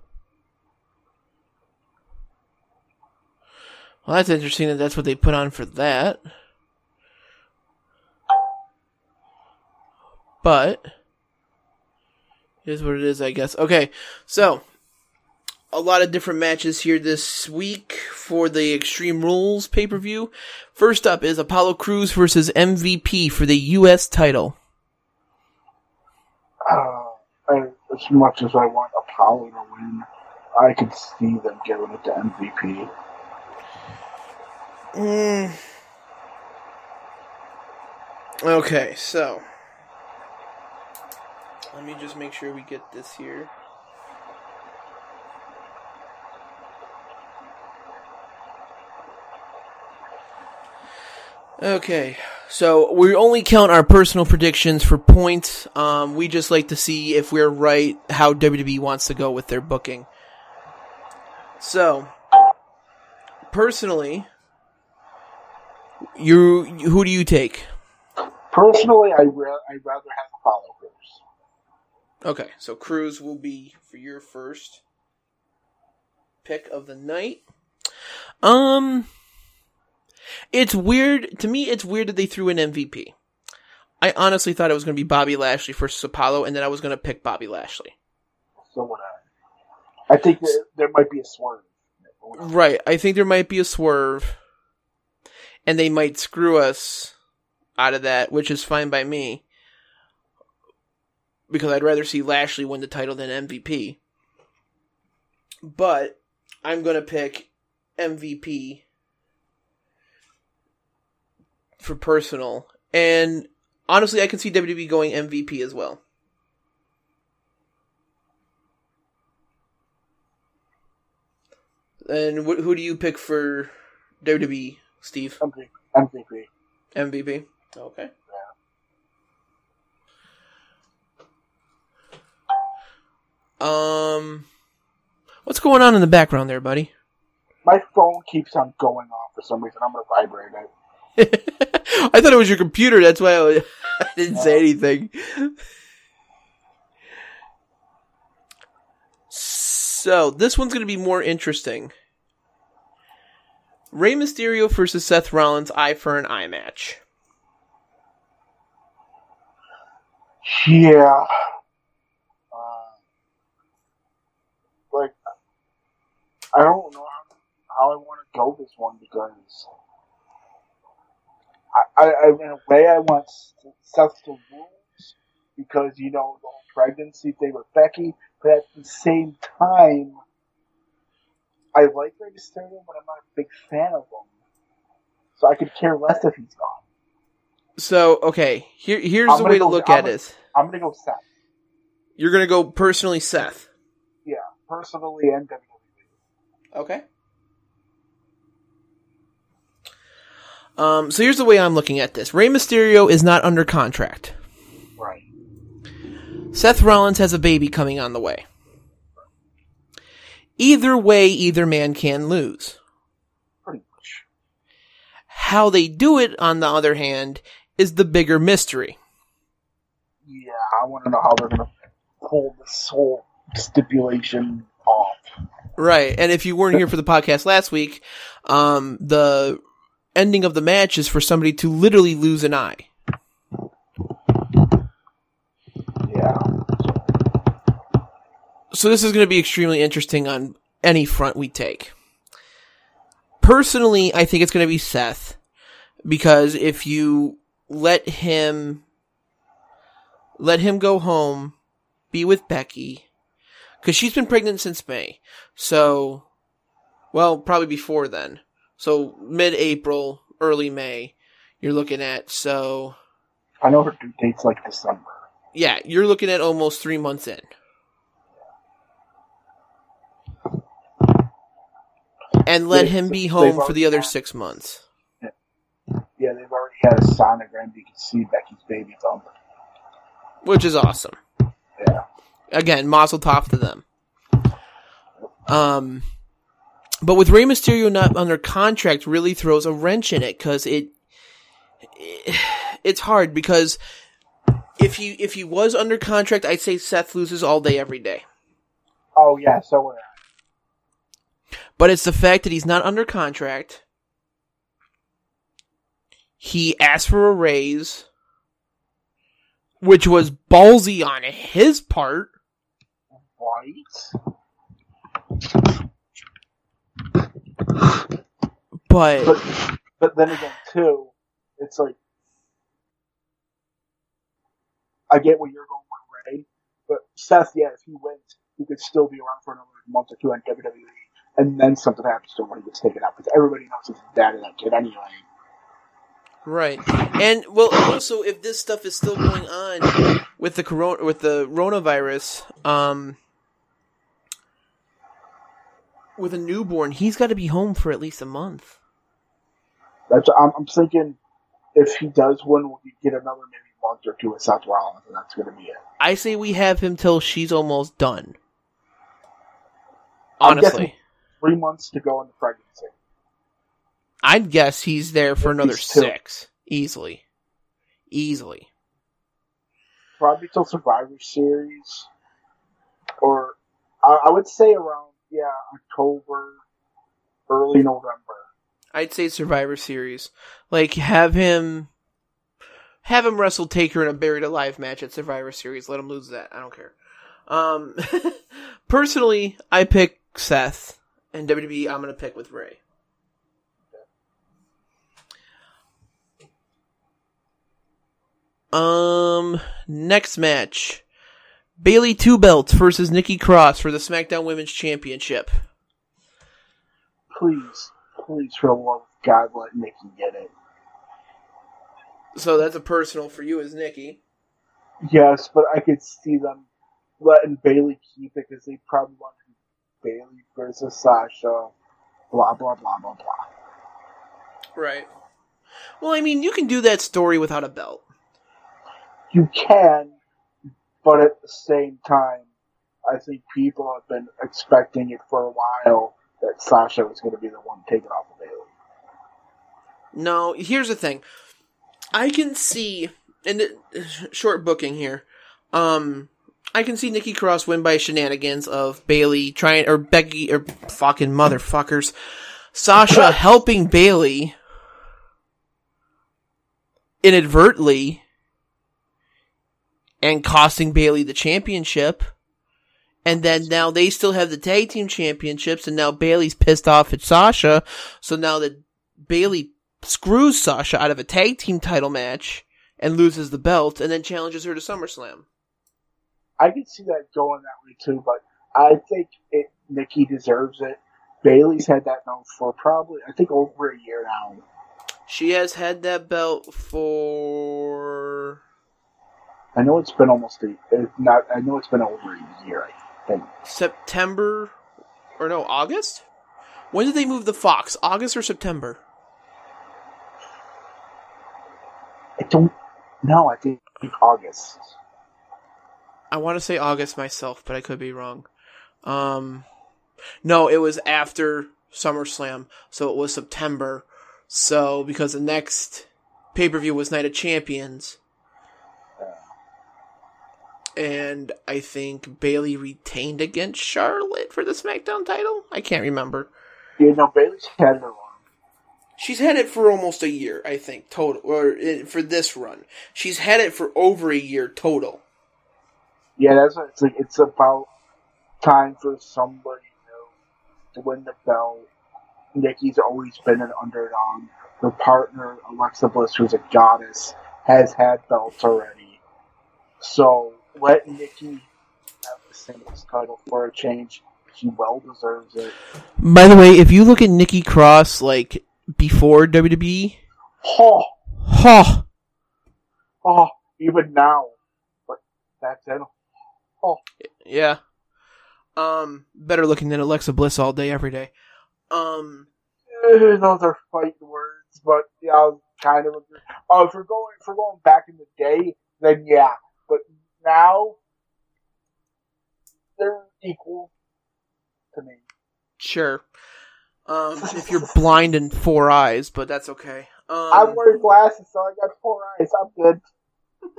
Well, that's interesting that that's what they put on for that. But it is what it is, I guess. Okay, so a lot of different matches here this week for the Extreme Rules pay per view. First up is Apollo Crews versus MVP for the U.S. title. Uh, I, as much as I want Apollo to win, I could see them giving it to MVP. Mm. Okay, so let me just make sure we get this here. Okay, so we only count our personal predictions for points. Um, we just like to see if we're right how WWE wants to go with their booking. So, personally, you who do you take? Personally, I ra- I'd rather have Apollo Crews. Okay, so Crews will be for your first pick of the night. Um, it's weird to me. It's weird that they threw an MVP. I honestly thought it was going to be Bobby Lashley versus Apollo, and then I was going to pick Bobby Lashley. So would I. I think there might be a swerve. Right. I think there might be a swerve, and they might screw us out of that, which is fine by me. Because I'd rather see Lashley win the title than MVP. But I'm going to pick MVP for personal. And honestly, I can see WWE going MVP as well. And wh- who do you pick for WWE, Steve? MVP. MVP. MVP. Okay. Um, what's going on in the background there, buddy? My phone keeps on going off for some reason. I'm gonna vibrate it. I thought it was your computer. That's why I, was- I didn't say anything. So this one's going to be more interesting. Rey Mysterio versus Seth Rollins, eye for an eye match. Yeah. Uh, like, I don't know how, how I want to go this one because I, I, in a way, I want Seth to lose because you know the whole pregnancy thing with Becky, but at the same time, I like Rey Mysterio, but I'm not a big fan of him. So I could care less if he's gone. So okay, here here's the gonna way to look I'm at gonna- it. I'm gonna go Seth. You're going to go personally, Seth. Yeah, personally and WWE. Okay. Um, so here's the way I'm looking at this. Rey Mysterio is not under contract. Right. Seth Rollins has a baby coming on the way. Either way, either man can lose. Pretty much. How they do it, on the other hand, is the bigger mystery. Yeah, I want to know how they're gonna pull this whole stipulation off. Right. And if you weren't here for the podcast last week, um, the ending of the match is for somebody to literally lose an eye. Yeah. So this is going to be extremely interesting on any front we take. Personally, I think it's going to be Seth because if you let him let him go home, be with Becky cuz she's been pregnant since May. So well, probably before then. So mid-April, early May, you're looking at so I know her date's like December. yeah, you're looking at almost 3 months in. And let him be home for the other 6 months. Yeah, they've already had a sonogram. You can see Becky's baby bump. which is awesome. Yeah. Again, mazel tov to them. Um, but with Rey Mysterio not under contract, really throws a wrench in it because it, it, it's hard because if he if he was under contract, I'd say Seth loses all day every day. Oh yeah, so would I. But it's the fact that he's not under contract. He asked for a raise, which was ballsy on his part. Right. But But but then again too, it's like I get what you're going with Rey, but Seth, yeah, if he wins, he could still be around for another month or two on WWE, and then something happens to him when he gets taken out because everybody knows he's the dad of that kid anyway. Right, and well, also if this stuff is still going on with the corona with the coronavirus, um, with a newborn, he's got to be home for at least a month. That's I'm, I'm thinking if he does win, we get another maybe month or two with Seth Rollins, and that's going to be it. I say we have him till she's almost done. Honestly, Three months to go in the pregnancy. I'd guess he's there for At another least two. six, easily, easily. probably till Survivor Series, or I, I would say around yeah October, early November. I'd say Survivor Series. Like have him have him wrestle Taker in a buried alive match at Survivor Series. Let him lose that. I don't care. Um personally, I pick Seth and WWE I'm gonna pick with Rey. Um next match. Bayley two belts versus Nikki Cross for the SmackDown Women's Championship. Please, please, for the love of God, let Nikki get it. So that's a personal for you as Nikki. Yes, but I could see them letting Bayley keep it because they probably want to Bayley versus Sasha. Blah blah blah blah blah. Right. Well, I mean, you can do that story without a belt. You can, but at the same time, I think people have been expecting it for a while that Sasha was going to be the one taken off of Bayley. No, here's the thing. I can see, and it- short booking here. Um, I can see Nikki Cross win by shenanigans of Bayley trying or Becky or fucking motherfuckers, Sasha helping Bayley inadvertently and costing Bayley the championship. And then now they still have the tag team championships, and now Bayley's pissed off at Sasha. So now that Bayley screws Sasha out of a tag team title match and loses the belt, and then challenges her to SummerSlam. I could see that going that way too, but I think it, Nikki deserves it. Bayley's had that belt for probably, I think, over a year now. She has had that belt for I know it's been almost a, not. I know it's been over a year. I think. September or no August. When did they move the Fox? August or September? I don't know. I think August. I want to say August myself, but I could be wrong. Um, no, it was after SummerSlam, so it was September. So because the next pay per view was Night of Champions, and I think Bayley retained against Charlotte for the SmackDown title. I can't remember. You know, Bayley's had it long. She's had it for almost a year, I think, total, or uh, for this run. She's had it for over a year total. Yeah, that's what it's like. It's about time for somebody new to win the belt. Nikki's always been an underdog. Her partner, Alexa Bliss, who's a goddess, has had belts already. So let Nikki have the singles title for a change. She well deserves it. By the way, if you look at Nikki Cross, like before WWE, ha, huh, oh, even now. But that's it. yeah, um, better looking than Alexa Bliss all day, every day. Um, Eh, Those are fighting words, but yeah, I kind of agree. Oh, if we're going, if we're going back in the day, then yeah. But now, they're equal to me. sure. Um, if you're blind in four eyes, but that's okay. I'm Um, wearing glasses, so I got four eyes. I'm good.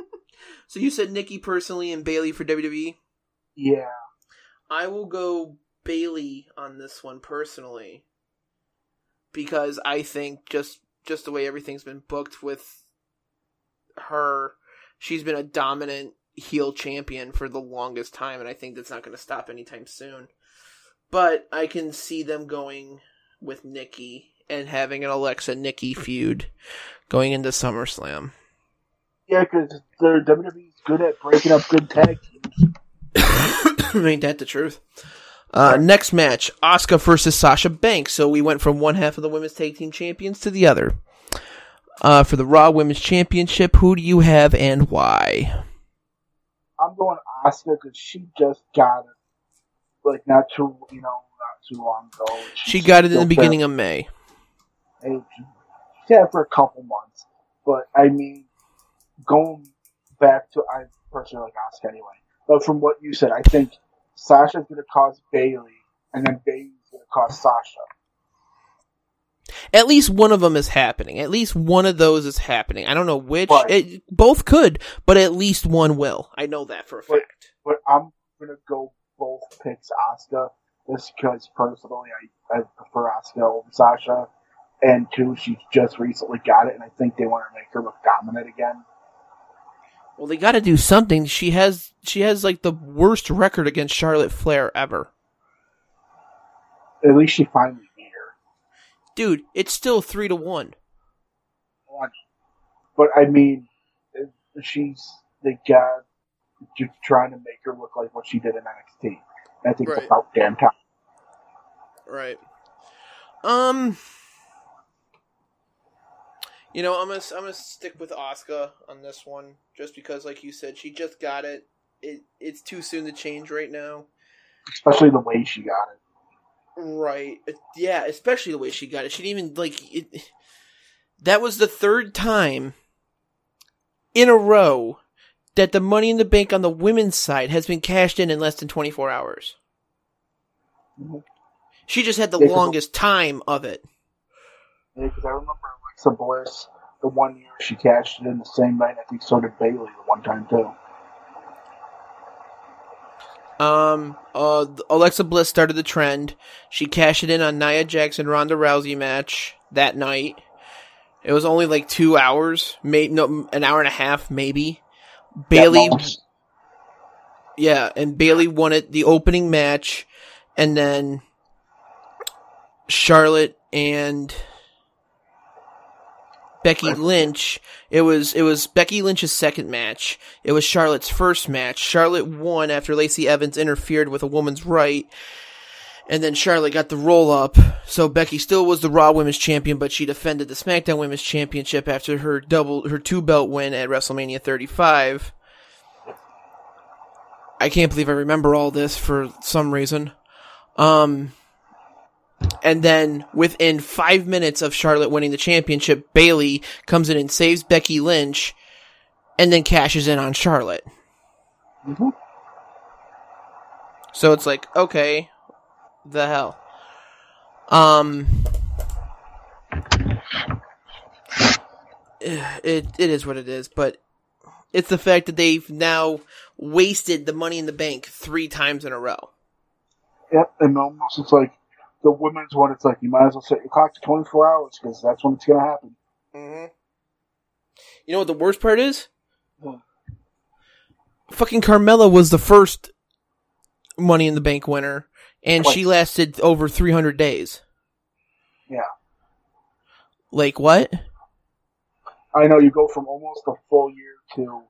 so you said Nikki personally and Bayley for WWE. Yeah. I will go Bayley on this one personally because I think just just the way everything's been booked with her, she's been a dominant heel champion for the longest time, and I think that's not going to stop anytime soon. But I can see them going with Nikki and having an Alexa Nikki feud going into SummerSlam. Yeah, because they're WWE's good at breaking up good tag teams. Ain't that the truth? Uh, next match, Asuka versus Sasha Banks. So we went from one half of the women's tag team champions to the other. Uh, for the Raw Women's Championship, who do you have and why? I'm going Asuka because she just got it, like not too, you know, not too long ago. She got it in the beginning of May. Hey, She had it for a couple months, but I mean, going back to I personally like Asuka anyway. But from what you said, I think Sasha's going to cause Bayley, and then Bayley's going to cause Sasha. At least one of them is happening. At least one of those is happening. I don't know which. Right. It, both could, but at least one will. I know that for a Right. fact. But I'm going to go both picks Asuka, just because personally I, I prefer Asuka over Sasha. And two, she's just recently got it, and I think they want to make her look dominant again. Well, they got to do something. She has she has like the worst record against Charlotte Flair ever. At least she finally. Dude, it's still three to one. But I mean, she's the guy just trying to make her look like what she did in NXT. I think Right. it's about damn time. Right. Um. You know, I'm gonna I'm gonna stick with Asuka on this one, just because, like you said, she just got it. It it's too soon to change right now. Especially the way she got it. Right. Yeah, especially the way she got it. She didn't even like it. That was the third time in a row that the Money in the Bank on the women's side has been cashed in in less than 24 hours. She just had the Yeah, longest time of it. Yeah, because I remember Alexa Bliss, the one year she cashed it in the same night. I think so did Bayley the one time too. Um, uh, Alexa Bliss started the trend. She cashed it in on Nia Jackson Ronda Rousey match that night. It was only like two hours, maybe no, an hour and a half, maybe. Bayley, yeah, and Bayley won it the opening match, and then Charlotte and Becky Lynch. It was it was Becky Lynch's second match. It was Charlotte's first match. Charlotte won after Lacey Evans interfered with a woman's right. And then Charlotte got the roll up. So Becky still was the Raw Women's Champion, but she defended the SmackDown Women's Championship after her double her two belt win at WrestleMania 35. I can't believe I remember all this for some reason. Um, and then within five minutes of Charlotte winning the championship, Bayley comes in and saves Becky Lynch, and then cashes in on Charlotte. Mhm. So it's like, okay, the hell. Um, it it is what it is, but it's the fact that they've now wasted the money in the bank three times in a row. Yep, and almost it's like the women's one, it's like you might as well set your clock to 24 hours because that's when it's going to happen. Mm-hmm. You know what the worst part is? Hmm. Fucking Carmella was the first Money in the Bank winner, and she lasted over 300 days. Yeah. Like what? I know you go from almost a full year to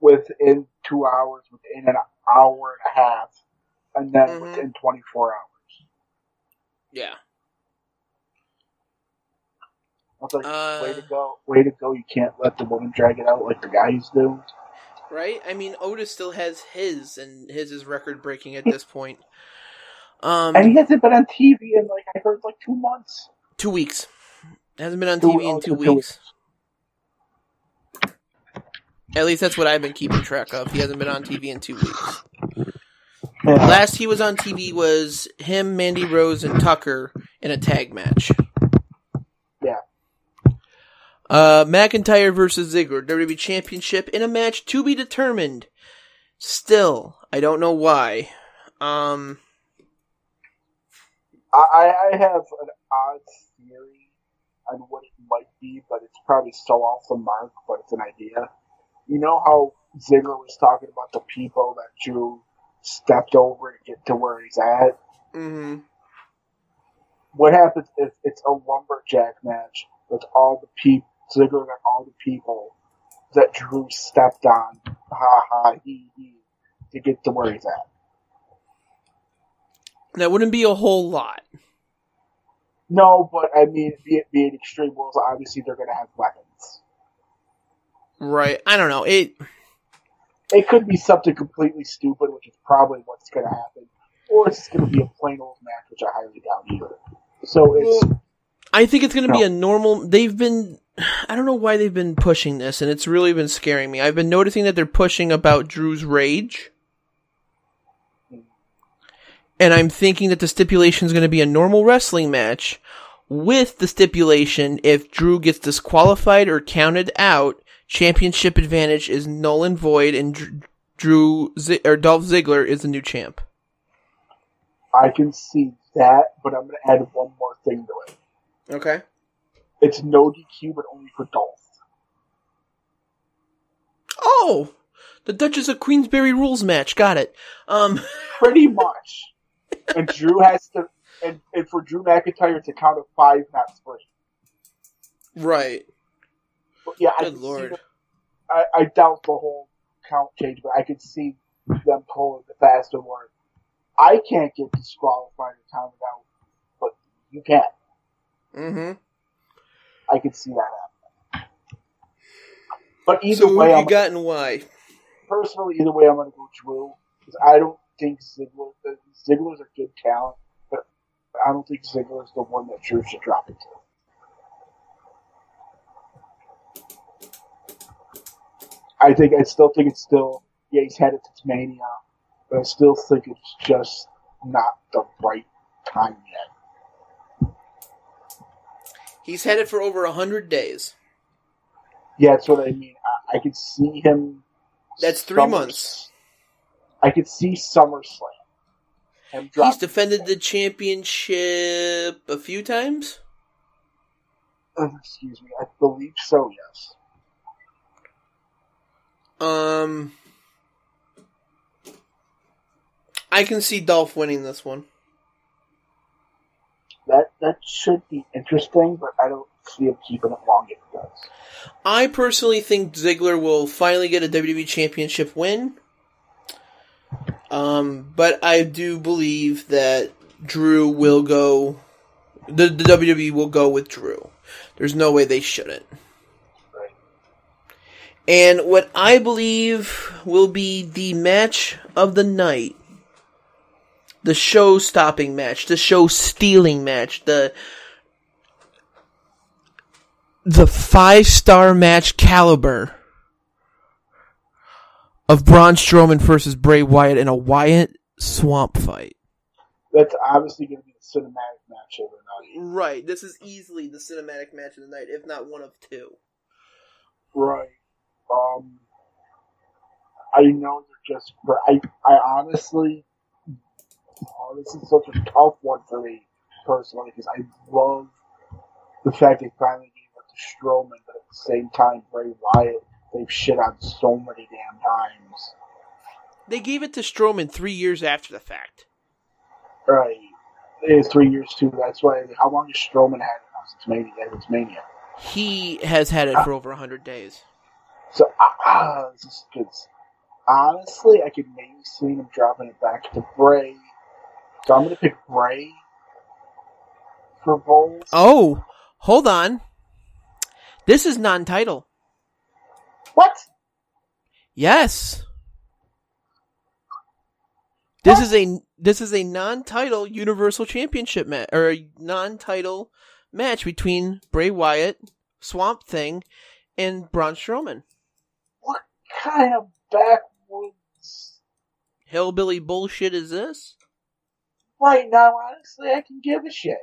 within two hours, within an hour and a half, and then Mhm. within 24 hours. Yeah. I was like, Uh, way to go, way to go! You can't let the woman drag it out like the guys do. Right? I mean, Otis still has his, and his is record breaking at this point. Um, And he hasn't been on TV in like I heard like two months. two weeks. Hasn't been on Two- TV in two two weeks. At least that's what I've been keeping track of. He hasn't been on TV in two weeks. Yeah. Last he was on TV was him, Mandy Rose, and Tucker in a tag match. Yeah. Uh, McIntyre versus Ziggler, WWE Championship in a match to be determined. Still, I don't know why. Um, I, I have an odd theory on what it might be, but it's probably so off the mark, but it's an idea. You know how Ziggler was talking about the people that Drew stepped over to get to where he's at? mhm. What happens if it's a lumberjack match with all the people, Ziggler and all the people that Drew stepped on, ha ha, he he, to get to where he's at? that wouldn't be a whole lot. No, but I mean, be it, be Extreme Rules, obviously they're going to have weapons. Right. I don't know. It, It could be something completely stupid, which is probably what's going to happen, or it's going to be a plain old match, which I highly doubt either. So it's Well, I think it's going to be a normal. They've been. I don't know why they've been pushing this, and it's really been scaring me. I've been noticing that they're pushing about Drew's rage, and I'm thinking that the stipulation is going to be a normal wrestling match, with the stipulation if Drew gets disqualified or counted out, championship advantage is null and void, and Drew Z- or Dolph Ziggler is the new champ. I can see that, but I'm going to add one more thing to it. Okay. It's no DQ, but only for Dolph. Oh, the Duchess of Queensberry rules match. Got it. Um. Pretty much. and Drew has to, and, and for Drew McIntyre, it's a count of five, not three. Right. But yeah, I Good see lord. the- I, I doubt the whole count change, but I could see them pulling the faster one. I can't get disqualified or counted out, but you can. Mm-hmm. I could see that happening. But either So way, you I'm, got and why? personally, either way, I'm going to go Drew because I don't think Ziggler. uh, Ziggler's a good talent, but I don't think Ziggler's the one that Drew should drop it I think I still think it's still yeah he's headed to Mania, but I still think it's just not the right time yet. He's headed for over a hundred days. Yeah, that's what I mean. I, I could see him. That's three Summers- months. I could see SummerSlam. He's defended the championship a few times. uh, excuse me, I believe so. Yes. Um, I can see Dolph winning this one. That that should be interesting, but I don't see him keeping it long if it does. I personally think Ziggler will finally get a WWE Championship win. Um, but I do believe that Drew will go. The, the WWE will go with Drew. There's no way they shouldn't. And what I believe will be the match of the night, the show stopping match, the show stealing match, the the five star match caliber of Braun Strowman versus Bray Wyatt in a Wyatt swamp fight. That's obviously going to be the cinematic match of the night. Right, this is easily the cinematic match of the night, if not one of two. Right. Um. I know they're just. I I honestly, know, this is such a tough one for me personally because I love the fact they finally gave it to Strowman, but at the same time, Bray Wyatt, they've shit on so many damn times. They gave it to Strowman three years after the fact. Right. It is three years too. That's why. How long has Strowman had it now since Mania? Since Mania. He has had it for over hundred days. So ah, this is good. Honestly, I could maybe see him dropping it back to Bray. So I'm gonna pick Bray for Bowles. Oh, hold on. This is non-title. What? Yes. This is a this is a non-title Universal Championship match or a non-title match between Bray Wyatt, Swamp Thing, and Braun Strowman. Kind of backwoods Hillbilly bullshit is this? right now? Honestly, I can give a shit.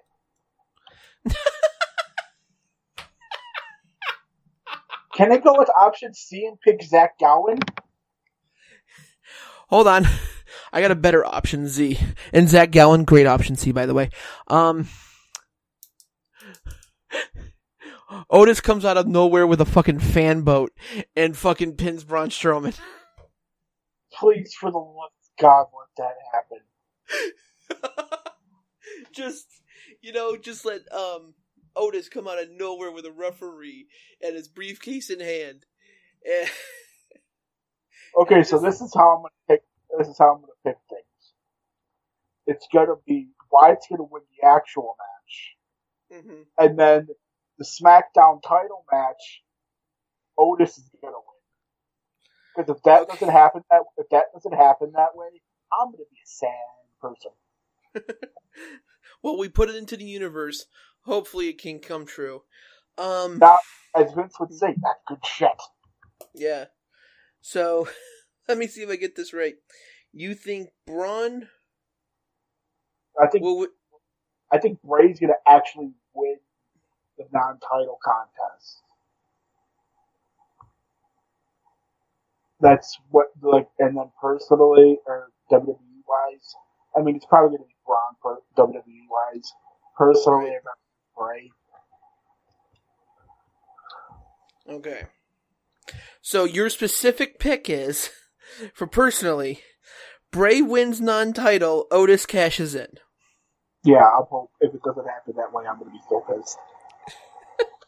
Can I go with option C and pick Zach Gowen? Hold on. I got a better option Z. And Zach Gallen, great option C, by the way. Um, Otis comes out of nowhere with a fucking fan boat and fucking pins Braun Strowman. Please, for the love of God, let that happen. just, you know, just let, um, Otis come out of nowhere with a referee and his briefcase in hand. And Okay, so this is how I'm gonna pick. This is how I'm gonna pick things. It's gonna be Wyatt's gonna win the actual match, Mhm. and then the SmackDown title match, Otis is gonna win. Because if that doesn't happen that if that doesn't happen that way, I'm gonna be a sad person. well, we put it into the universe. Hopefully it can come true. Um, Now, as Vince would say, that's good shit. Yeah. So, let me see if I get this right. You think Braun I think will? I think Bray's gonna actually win the non-title contest. That's what like, and then personally or WWE wise, I mean, it's probably gonna be Braun for WWE wise. Personally, I'm Bray. Okay. So your specific pick is, for personally, Bray wins non-title, Otis cashes in. Yeah, I'll hope if it doesn't happen that way, I'm gonna be so pissed.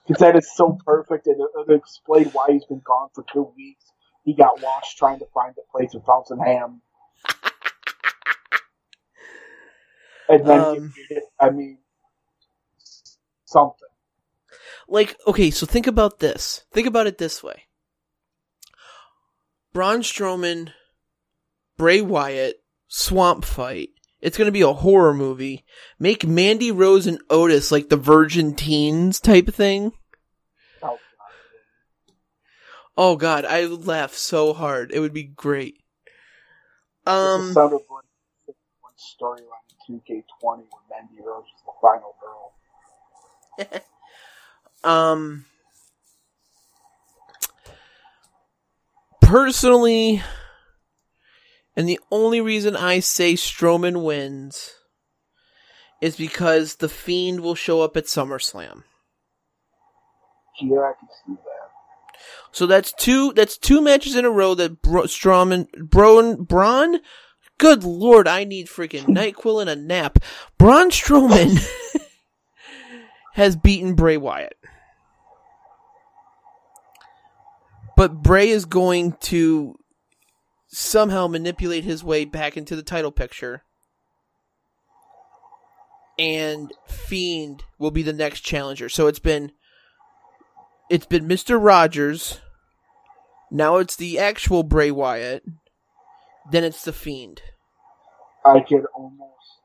Because that is so perfect, and it, it explained why he's been gone for two weeks. He got lost trying to find the place of Fountain Ham. And then, Um, I mean, something. Like, okay, so think about this. Think about it this way. Braun Strowman, Bray Wyatt, swamp fight. It's gonna be a horror movie. Make Mandy Rose and Otis like the virgin teens type thing. Oh, god. Oh god, I would laugh so hard. It would be great. Um, this sounded like one storyline in 2K20 when Mandy Rose was the final girl. um, personally, and the only reason I say Strowman wins is because the Fiend will show up at SummerSlam. Yeah, I can see that. So that's two. That's two matches in a row that Bro- Strowman, Braun, Braun. Good lord, I need freaking Nyquil and a nap. Braun Strowman has beaten Bray Wyatt, but Bray is going to somehow manipulate his way back into the title picture, and Fiend will be the next challenger. So it's been it's been Mr. Rogers. Now it's the actual Bray Wyatt. Then it's the Fiend. I could almost,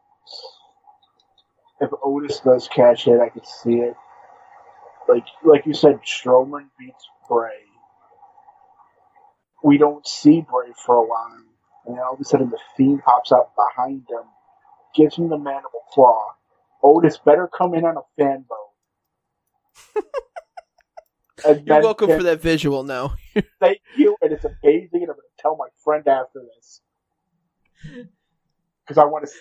if Otis does catch it, I could see it. Like, like you said, Strowman beats Bray. We don't see Bray for a while, and then all of a sudden the Fiend pops up behind him, gives him the mandible claw. Otis better come in on a fan boat. You're welcome for that visual now. Thank you, and it's amazing, and I'm going to tell my friend after this. Because I want to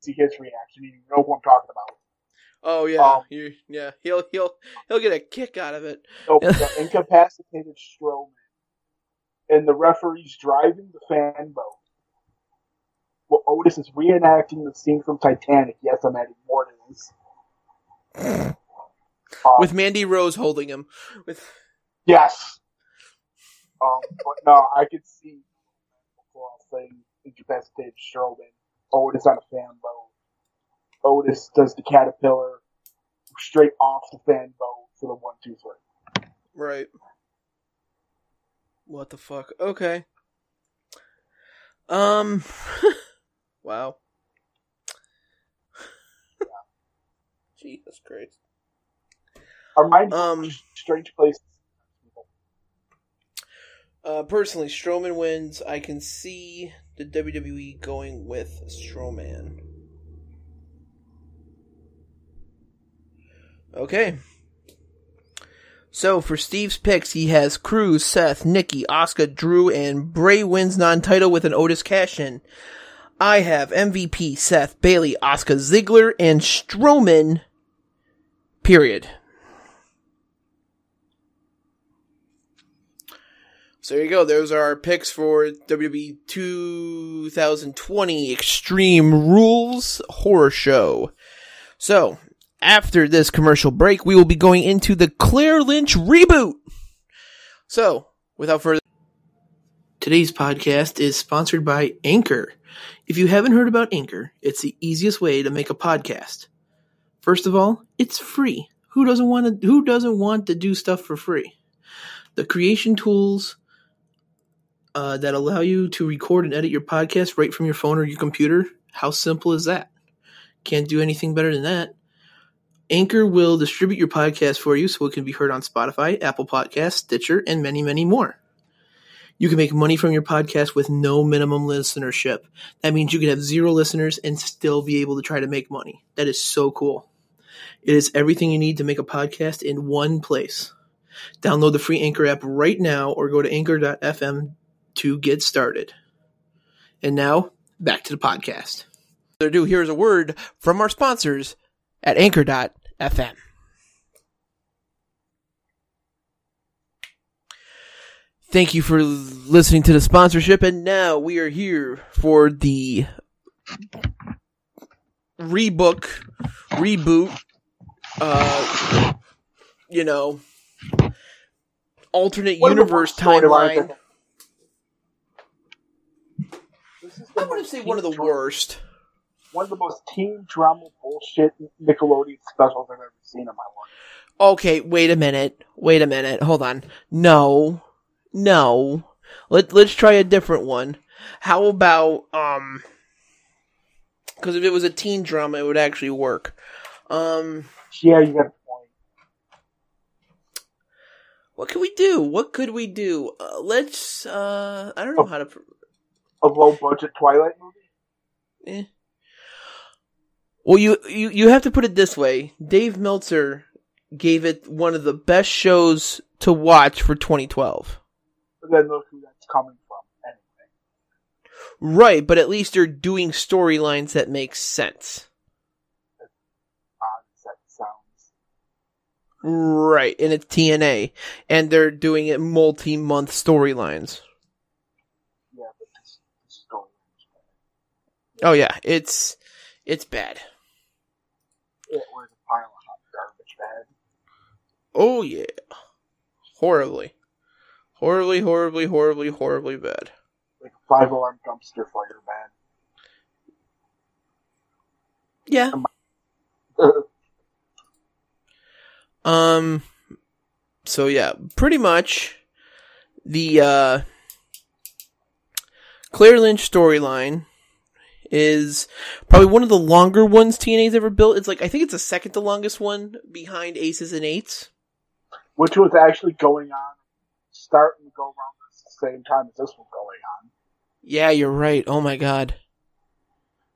see his reaction. You know who I'm talking about. Oh yeah, Um, you yeah. He'll he'll he'll get a kick out of it. So the incapacitated Strowman, and the referee's driving the fan boat. Well, Otis is reenacting the scene from Titanic. Yes, I'm adding more to this. Um, With Mandy Rose holding him. With yes, um, but no, I could see before I'll say incapacitated Strowman. Otis on a fan boat. Otis does the caterpillar straight off the fan boat for the one, two, three. right. What the fuck? Okay. Um. wow. Jesus Christ. Our mind Um. strange places. Uh, personally, Strowman wins. I can see the WWE going with Strowman. Okay. So for Steve's picks, he has Crews, Seth, Nikki, Asuka, Drew, and Bray wins non-title with an Otis cash-in. I have MVP, Seth, Bayley, Asuka, Ziggler, and Strowman. Period. So there you go. Those are our picks for WWE 2020 Extreme Rules Horror Show. So, after this commercial break, we will be going into the Claire Lynch reboot. So, without further Today's podcast is sponsored by Anchor. If you haven't heard about Anchor, it's the easiest way to make a podcast. First of all, it's free. Who doesn't want to who doesn't want to do stuff for free? The creation tools uh, that allow you to record and edit your podcast right from your phone or your computer. How simple is that? Can't do anything better than that. Anchor will distribute your podcast for you so it can be heard on Spotify, Apple Podcasts, Stitcher, and many, many more. You can make money from your podcast with no minimum listenership. That means you can have zero listeners and still be able to try to make money. That is so cool. It is everything you need to make a podcast in one place. Download the free Anchor app right now or go to anchor.fm to get started. And now, back to the podcast. Do here's a word from our sponsors at anchor.fm. Thank you for listening to the sponsorship, and now we are here for the rebook, reboot, uh, you know, alternate the universe timeline. that- This is the I'm going to say one of the worst. One of the most teen drama bullshit Nickelodeon specials I've ever seen in my life. Okay, wait a minute. Wait a minute. Hold on. No. No. Let let's try a different one. How about um cuz if it was a teen drama it would actually work. Um Yeah, you got a point. what could we do? What could we do? Uh, let's uh I don't know how to A low budget Twilight movie? eh. Well, you, you you have to put it this way. Dave Meltzer gave it one of the best shows to watch for 2012. But then look who that's coming from. Anyway. Right, but at least they're doing storylines that make sense. Odd as that sounds. Right, and it's TNA, and they're doing it multi-month storylines. Yeah, but this, this story is bad. Oh yeah, it's it's bad. It was a pile of hot garbage bad. Oh yeah, horribly, horribly, horribly, horribly, horribly bad. Like five alarm dumpster fire bad. Yeah. Um. So yeah, pretty much the uh, Claire Lynch storyline is probably one of the longer ones TNA's ever built. It's like I think it's the second to longest one behind Aces and Eights. Which was actually going on, starting to go around at the same time as this was going on. Yeah, you're right. Oh my god.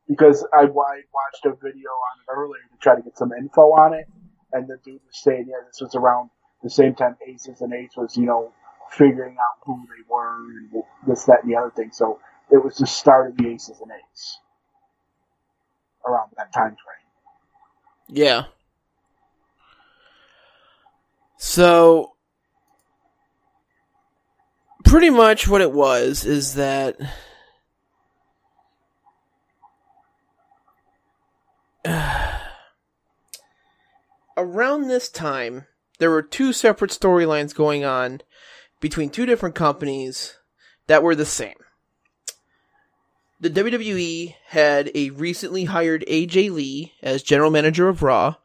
Because I, I watched a video on it earlier to try to get some info on it, and the dude was saying, yeah, this was around the same time Aces and Eights was, you know, figuring out who they were and this, that, and the other thing. So it was the start of the Aces and Eights. around that time frame. Yeah. So, pretty much what it was is that around this time, there were two separate storylines going on between two different companies that were the same. The WWE had a recently hired AJ Lee as general manager of Raw,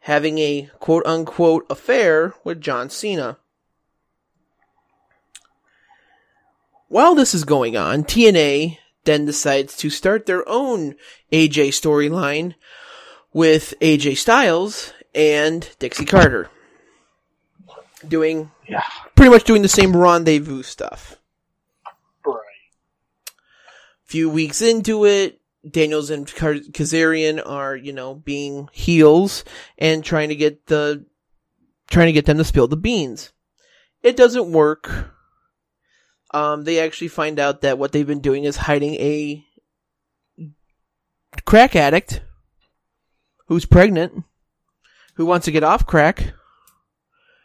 having a quote unquote affair with John Cena. While this is going on, TNA then decides to start their own AJ storyline with AJ Styles and Dixie Carter. Doing Yeah. pretty much doing the same rendezvous stuff. Right. few weeks into it, Daniels and Kazarian are, you know, being heels and trying to get the, trying to get them to spill the beans. It doesn't work. Um, they actually find out that what they've been doing is hiding a crack addict who's pregnant, who wants to get off crack.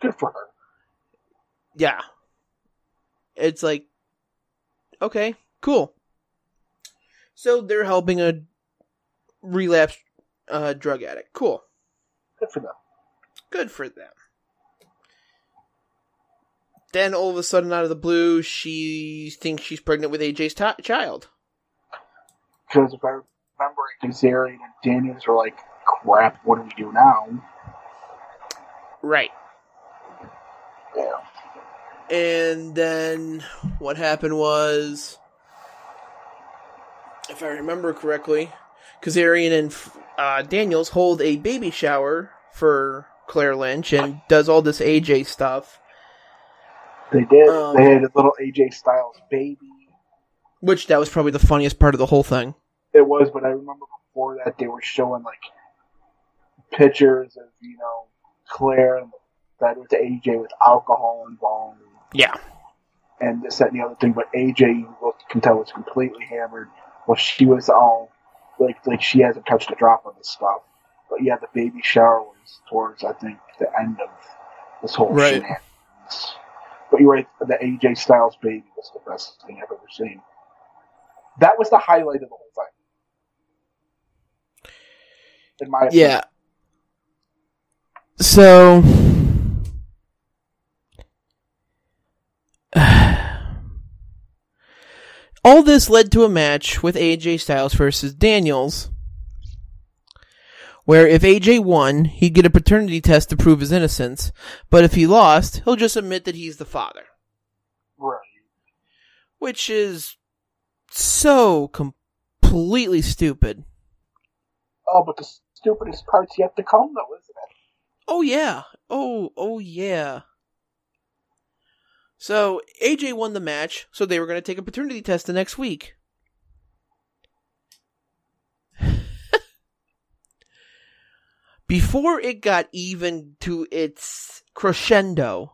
Good for her. Yeah. It's like, okay, cool. So they're helping a relapsed uh, drug addict. Cool. Good for them. Good for them. Then all of a sudden, out of the blue, she thinks she's pregnant with AJ's t- child. Because if I remember, Kazarian and Daniels were like, "Crap, what do we do now?" Right. Yeah. And then what happened was, if I remember correctly, Kazarian and uh, Daniels hold a baby shower for Claire Lynch and does all this AJ stuff, They did. Um, they had a little AJ Styles baby. which that was probably the funniest part of the whole thing. It was, but I remember before that they were showing like pictures of you know Claire and that with AJ with alcohol involved Yeah. and this that and the other thing. But AJ, you can tell was completely hammered. Well, she was all like like she hasn't touched a drop of this stuff. But yeah, the baby shower was towards I think the end of this whole Right. shenanigans. But you're right, the AJ Styles baby was the best thing I've ever seen. That was the highlight of the whole thing. In my opinion. Yeah. So. All this led to a match with AJ Styles versus Daniels, where if AJ won, he'd get a paternity test to prove his innocence, but if he lost, he'll just admit that he's the father. Right. Which is so completely stupid. Oh, but the stupidest part's yet to come, though, isn't it? Oh yeah. Oh, oh yeah. So AJ won the match, so they were going to take a paternity test the next week. Before it got even to its crescendo.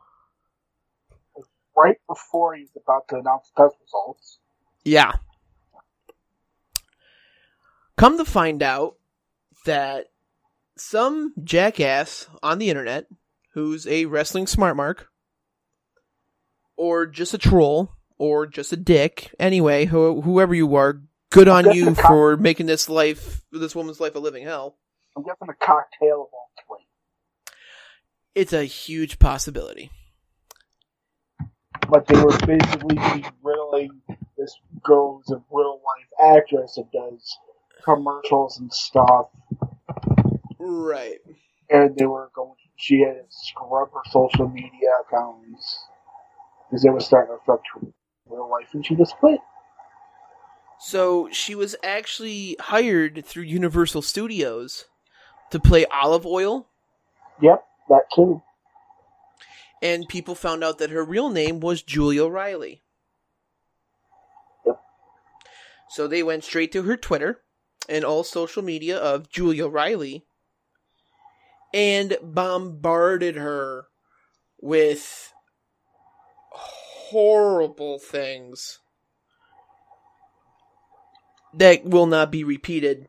Right before he's about to announce test results. Yeah. Come to find out that some jackass on the internet who's a wrestling smart mark or just a troll or just a dick. Anyway who, whoever you are good on you for making this life this woman's life a living hell. I'm guessing a cocktail of all three. it's a huge possibility. But they were basically belittling this girl who's a real life actress and does commercials and stuff. right. And they were going, she had to scrub her social media accounts because it was starting to affect her real life, and she just quit. so she was actually hired through universal studios to play olive oil Yep, that too. and people found out that her real name was Julia Riley. Yep. So they went straight to her Twitter and all social media of Julia Riley and bombarded her with horrible things that will not be repeated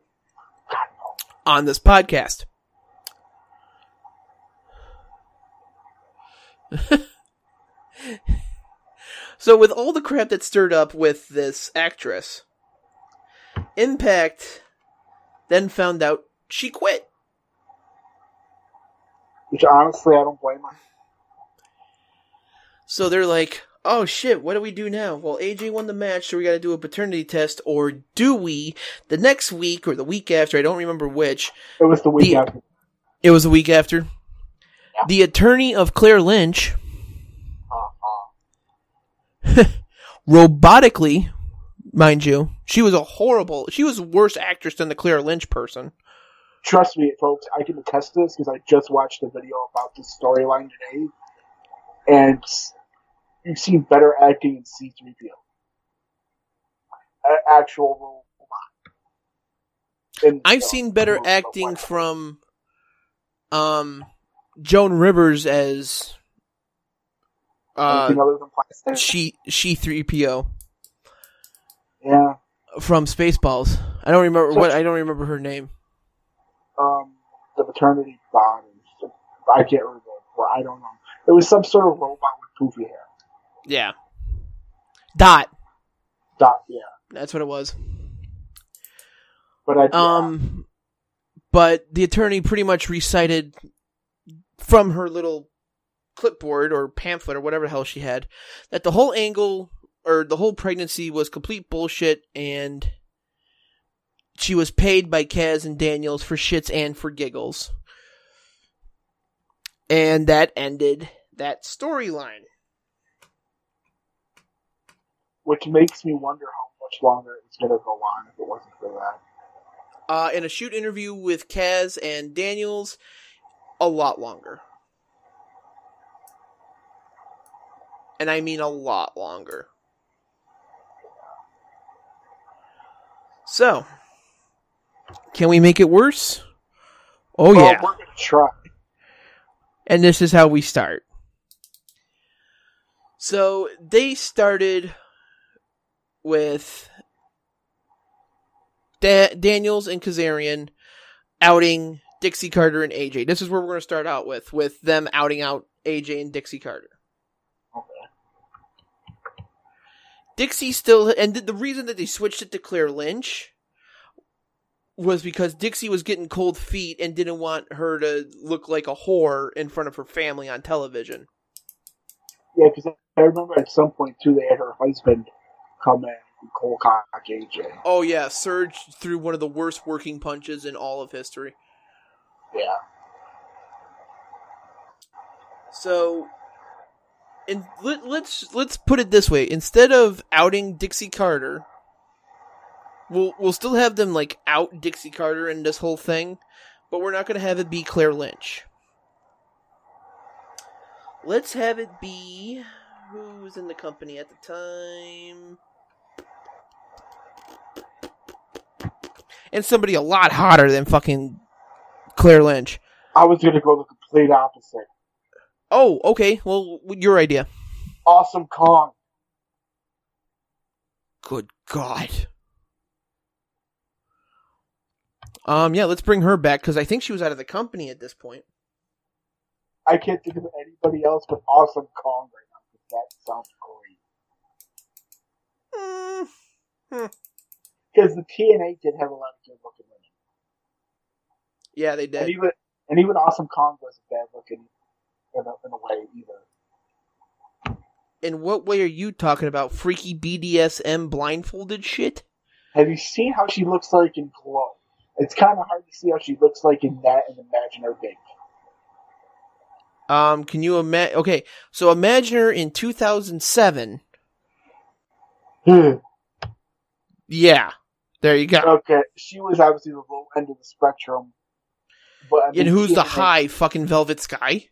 on this podcast. so, with all the crap that stirred up with this actress, Impact then found out she quit. Which honestly, I don't blame her. So they're like, oh shit, what do we do now? Well, AJ won the match, so we gotta do a paternity test, or do we the next week or the week after? I don't remember which. It was the week The- after. It was the week after. The attorney of Claire Lynch Uh, uh, robotically, mind you, she was a horrible, she was worse actress than the Claire Lynch person. trust me, folks, I can attest to this because I just watched a video about this storyline today, and you've seen better acting in C3PO. Actual robot. And, I've seen better acting from, um, Joan Rivers as, uh, Anything other than plastic? she, she 3PO Yeah. from Spaceballs. I don't remember what, I don't remember her name. Um, the maternity bond. I can't remember. I don't know. It was some sort of robot with poofy hair. Yeah. Dot. Dot, yeah. That's what it was. But I, Um, but the attorney pretty much recited from her little clipboard or pamphlet or whatever the hell she had that the whole angle or the whole pregnancy was complete bullshit and she was paid by Kaz and Daniels for shits and for giggles. And that ended that storyline. Which makes me wonder how much longer it's going to go on if it wasn't for that. Uh, in a shoot interview with Kaz and Daniels, a lot longer. And I mean a lot longer. So, can we make it worse? Oh, Well, yeah. we're going to try. And this is how we start. So they started with da- Daniels and Kazarian outing Dixie Carter and AJ. This is where we're going to start out with, with them outing out AJ and Dixie Carter. Okay. Dixie still, and the- the reason that they switched it to Claire Lynch was because Dixie was getting cold feet and didn't want her to look like a whore in front of her family on television. Yeah, because I remember at some point, too, they had her husband come in and cold cock AJ. Oh yeah, Serg threw one of the worst working punches in all of history. Yeah. So, and let, let's let's put it this way: instead of outing Dixie Carter, we'll we'll still have them like out Dixie Carter in this whole thing, but we're not going to have it be Claire Lynch. Let's have it be who was in the company at the time. And somebody a lot hotter than fucking Claire Lynch. I was going to go the complete opposite. Oh, okay. Well, your idea. Awesome Kong. Good God. Um, yeah, let's bring her back because I think she was out of the company at this point. I can't think of anybody else but Awesome Kong right now. That sounds great. Mm, Because the TNA did have a lot of good looking women. yeah, they And did. even, and even Awesome Kong wasn't bad looking in a, in a way either. In what way are you talking about? Freaky BDSM blindfolded shit? Have you seen how she looks like in Glow? It's kind of hard to see how she looks like in that and Imagine Her Big. Um, can you imagine? Okay, so imagine her in 2007. Hmm. Yeah, there you go. okay, she was obviously the low end of the spectrum. But I And who's the high fucking Velvet Sky?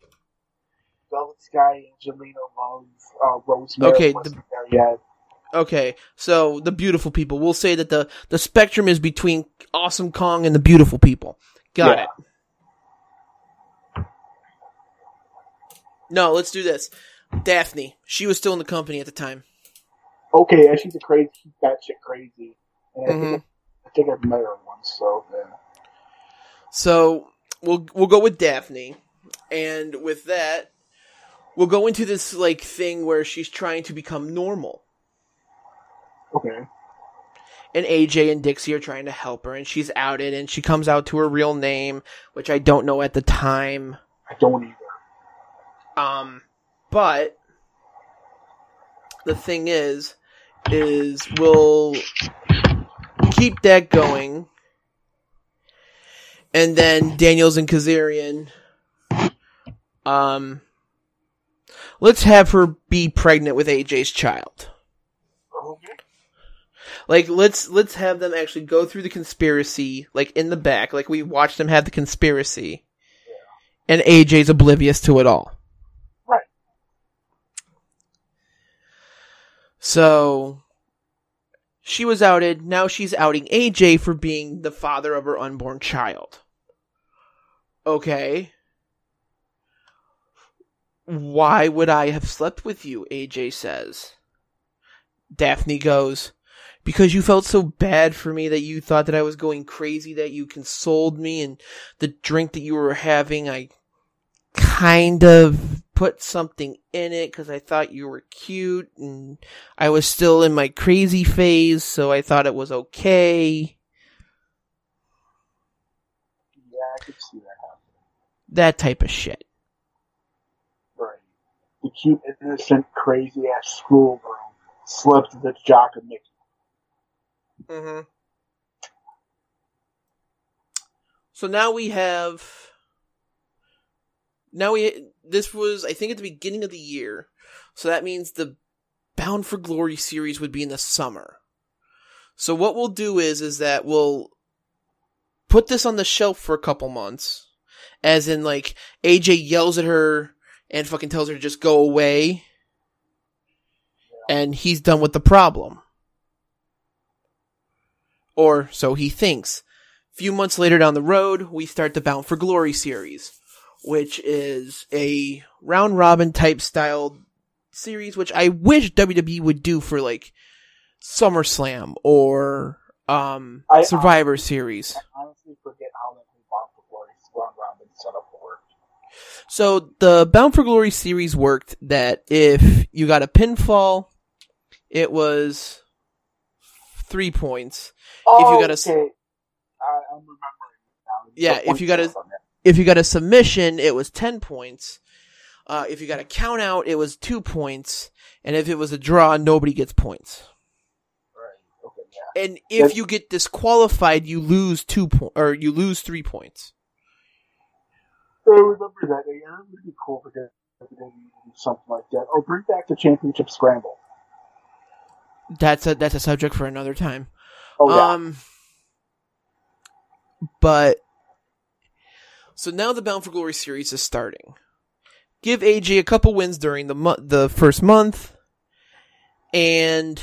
Velvet Sky, Angelina Love, uh, Rosemary Okay, yet. Okay, so the beautiful people. We'll say that the the spectrum is between Awesome Kong and the beautiful people. Got Yeah. it. No, let's do this. Daffney, she was still in the company at the time. Okay, and she's a crazy, batshit crazy. And I, think, I think I've met her once, so yeah. So we'll we'll go with Daffney, and with that, we'll go into this like thing where she's trying to become normal, Okay. and AJ and Dixie are trying to help her, and she's outed, and she comes out to her real name, which I don't know at the time. I don't either. Um, but the thing is, is we'll keep that going, and then Daniels and Kazarian. Um, let's have her be pregnant with AJ's child. Okay. Like let's let's have them actually go through the conspiracy, like in the back, like we watched them have the conspiracy, and AJ's oblivious to it all. Right. So she was outed. Now she's outing AJ for being the father of her unborn child. Okay. Why would I have slept with you? AJ says. Daffney goes, because you felt so bad for me that you thought that I was going crazy, that you consoled me, and the drink that you were having, I kind of put something in it because I thought you were cute, and I was still in my crazy phase, so I thought it was okay. Yeah, I could see that happening. That type of shit. Right. The cute, innocent, crazy ass schoolgirl slept with the jock of Mickey. Mm-hmm. So now we have. Now we. This was, I think, at the beginning of the year. So that means the Bound for Glory series would be in the summer. So what we'll do is, is that we'll put this on the shelf for a couple months. As in, like, AJ yells at her and fucking tells her to just go away. And he's done with the problem. Or so he thinks. A few months later down the road, we start the Bound for Glory series, which is a round robin type style series, which I wish WWE would do for like SummerSlam or um I- Survivor series. I honestly forget how whole Bound for Glory round robin setup worked. So the Bound for Glory series worked that if you got a pinfall, it was three points. Oh, you got a okay. I, I'm remembering now. Yeah, if you got a- points on that. If you got a submission, it was 10 points. Uh, if you got a count out, it was 2 points. And if it was a draw, nobody gets points. Right. Okay. Yeah. And if That's- you get disqualified, you lose 2 po- or you lose 3 points. I remember that. Yeah, it would be cool for something like that, or bring back the championship scramble. That's a that's a subject for another time. Oh yeah. Um but so now the Bound for Glory series is starting. Give AJ a couple wins during the mo- the first month and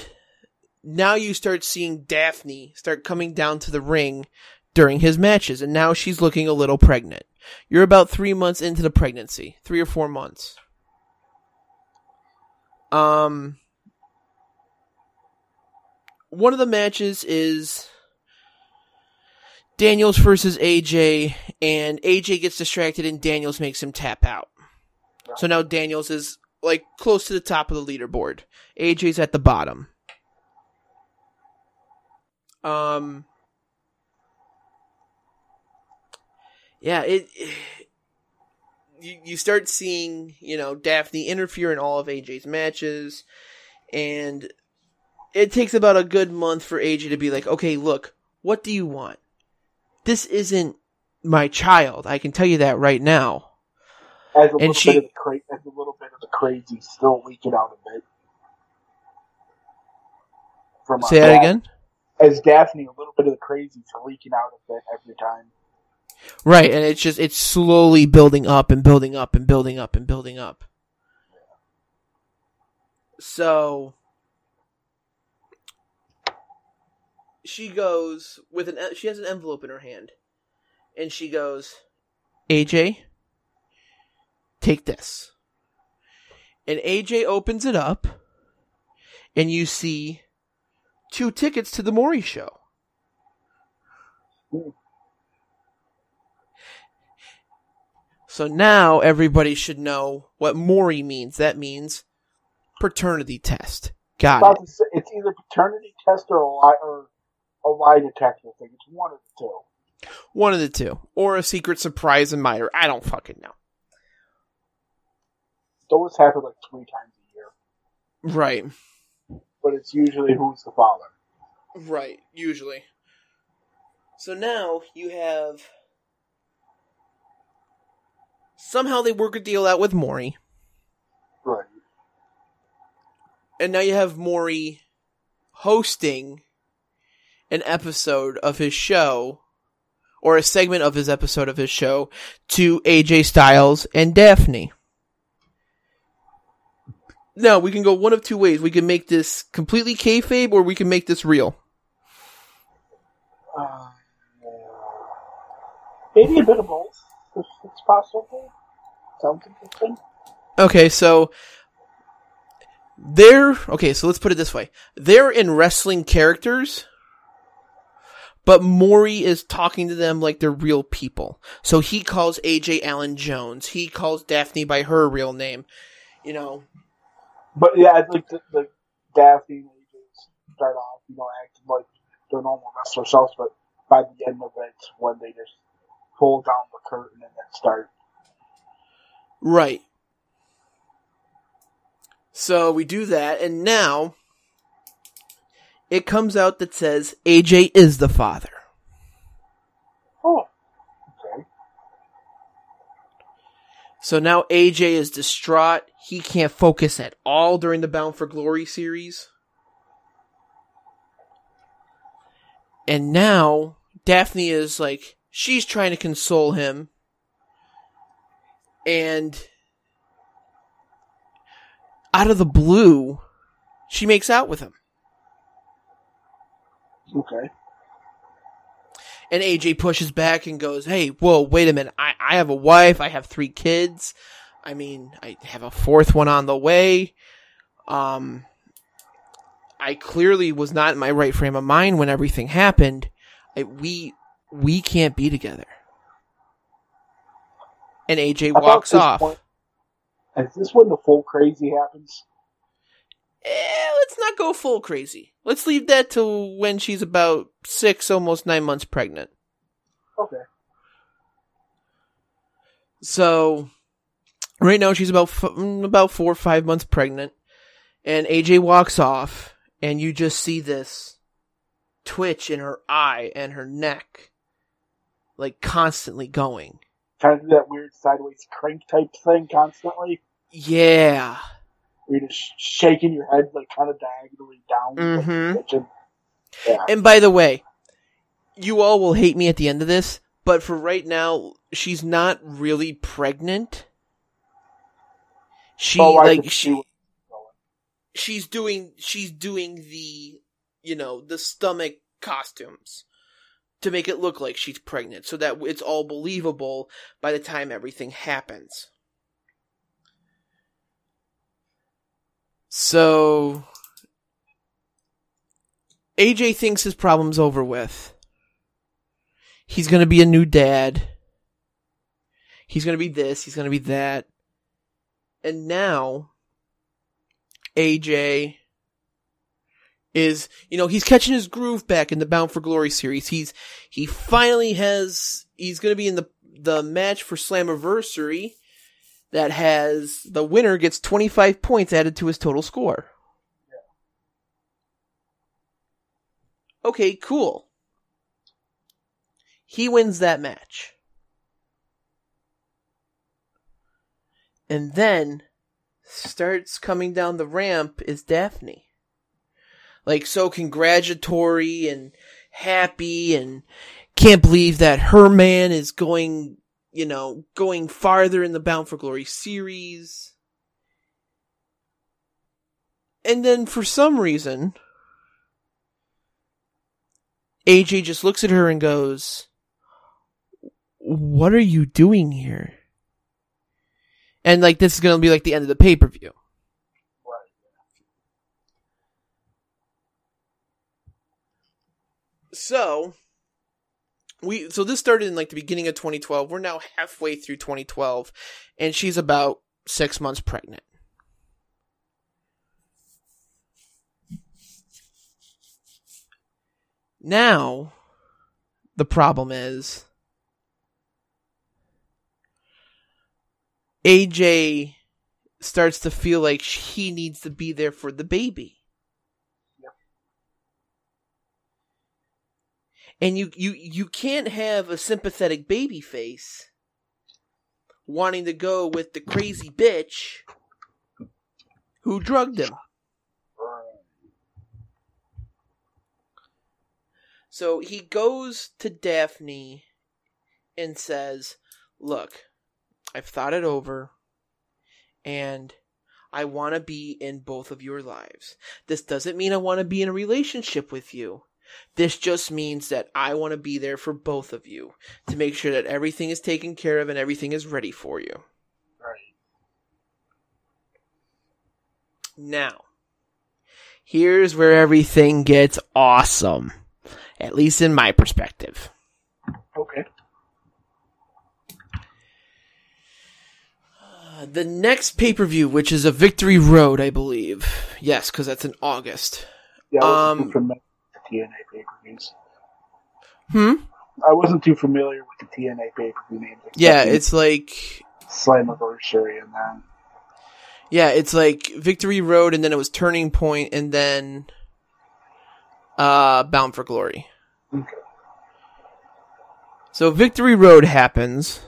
now you start seeing Daffney start coming down to the ring during his matches and now she's looking a little pregnant. You're about 3 months into the pregnancy, 3 or 4 months. Um one of the matches is Daniels versus AJ, and AJ gets distracted and Daniels makes him tap out. So now Daniels is like close to the top of the leaderboard. AJ's at the bottom. Um Yeah, it you, you start seeing, you know, Daffney interfere in all of AJ's matches and it takes about a good month for AJ to be like, okay, look, what do you want? This isn't my child. I can tell you that right now. as a little she- bit of the cra- as a little bit of the crazy still leaking out a bit. From Say that Daph- again? As Daffney, a little bit of the crazy is leaking out a bit every time. Right, and it's just, it's slowly building up and building up and building up and building up. So, she goes with an, she has an envelope in her hand. And she goes, AJ, take this. And AJ opens it up, and you see two tickets to the Maury show. So now everybody should know what Maury means. That means paternity test. Got it. it's either paternity test or a lie or a lie detector thing. It's one of the two. One of the two. Or a secret surprise admirer. I don't fucking know. Those happen like three times a year, Right. but it's usually who's the father. Right, usually. So now you have. Somehow they work a deal out with Maury. Right. And now you have Maury hosting an episode of his show, or a segment of his episode of his show, to AJ Styles and Daffney. Now, we can go one of two ways. We can make this completely kayfabe, or we can make this real. Uh, maybe a bit of both, if it's possible. Sounds interesting. Okay, so they're okay. So let's put it this way: they're in wrestling characters, but Maury is talking to them like they're real people. So he calls AJ Allen Jones. He calls Daffney by her real name. You know, But yeah, like the, the Daffney and AJ start off, you know, acting like their normal wrestler selves, but by the end of it, when they just pull down the curtain and then start. right? So we do that, and now it comes out that says AJ is the father. Oh, okay. So now AJ is distraught. He can't focus at all during the Bound for Glory series. And now Daffney is like, she's trying to console him. And out of the blue, she makes out with him. Okay. And AJ pushes back and goes, Hey, whoa, wait a minute. I, I have a wife. I have three kids. I mean, I have a fourth one on the way. Um, I clearly was not in my right frame of mind when everything happened. I, we, we can't be together. And AJ walks off. point- Is this when the full crazy happens? Eh, let's not go full crazy. Let's leave that to when she's about six, almost nine months pregnant. Okay. So right now she's about f- mm, about four or five months pregnant, and AJ walks off, and you just see this twitch in her eye and her neck, like constantly going. Kind of that weird sideways crank type thing constantly. Yeah, you're just shaking your head like kind of diagonally down. Mhm. you're. Yeah. and by the way, you all will hate me at the end of this, but for right now, she's not really pregnant. She Oh, like she where it's going. she's doing she's doing the you know the stomach costumes to make it look like she's pregnant so that it's all believable by the time everything happens so AJ thinks his problem's over with. He's going to be a new dad. He's going to be this he's going to be that. And now AJ is, you know, he's catching his groove back in the Bound for Glory series. He's, he finally has, he's gonna be in the, the match for Slammiversary that has, the winner gets 25 points added to his total score. Okay, cool. He wins that match. And then starts coming down the ramp is Daffney. Like so congratulatory and happy and can't believe that her man is going, you know, going farther in the Bound for Glory series. And then for some reason, AJ just looks at her and goes, What are you doing here? And like this is gonna be like the end of the pay per view. Right. So we so this started in like the beginning of 2012. We're now halfway through 2012, and she's about six months pregnant. Now, the problem is AJ starts to feel like he needs to be there for the baby. And you, you, you can't have a sympathetic baby face wanting to go with the crazy bitch who drugged him. So he goes to Daffney and says, Look, I've thought it over and I want to be in both of your lives. This doesn't mean I want to be in a relationship with you. This just means that I want to be there for both of you to make sure that everything is taken care of and everything is ready for you. Right. Now, here's where everything gets awesome. At least in my perspective. Okay. Uh, the next pay per view, which is a Victory Road, I believe. Yes, because that's in August. Yeah, Um, too familiar with the TNA pay per views. Hmm? I wasn't too familiar with the TNA pay per view names. Yeah, it's like. Slammiversary and then Yeah, it's like Victory Road, and then it was Turning Point, and then. Uh, Bound for Glory. okay. So Victory Road happens.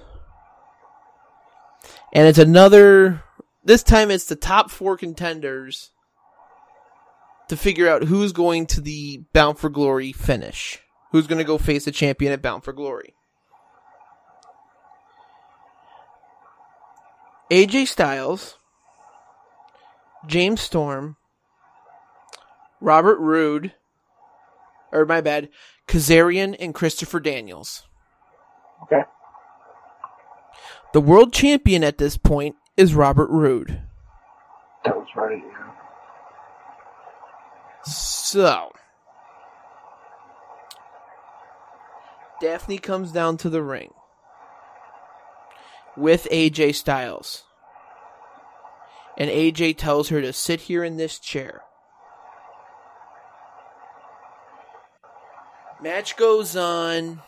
And it's another this time it's the top 4 contenders to figure out who's going to the Bound for Glory finish. Who's going to go face the champion at Bound for Glory. AJ Styles, James Storm, Robert Roode, or my bad, Kazarian and Christopher Daniels. Okay. The world champion at this point is Robert Roode. That was right, yeah. So, Daffney comes down to the ring with AJ Styles. And AJ tells her to sit here in this chair. Match goes on,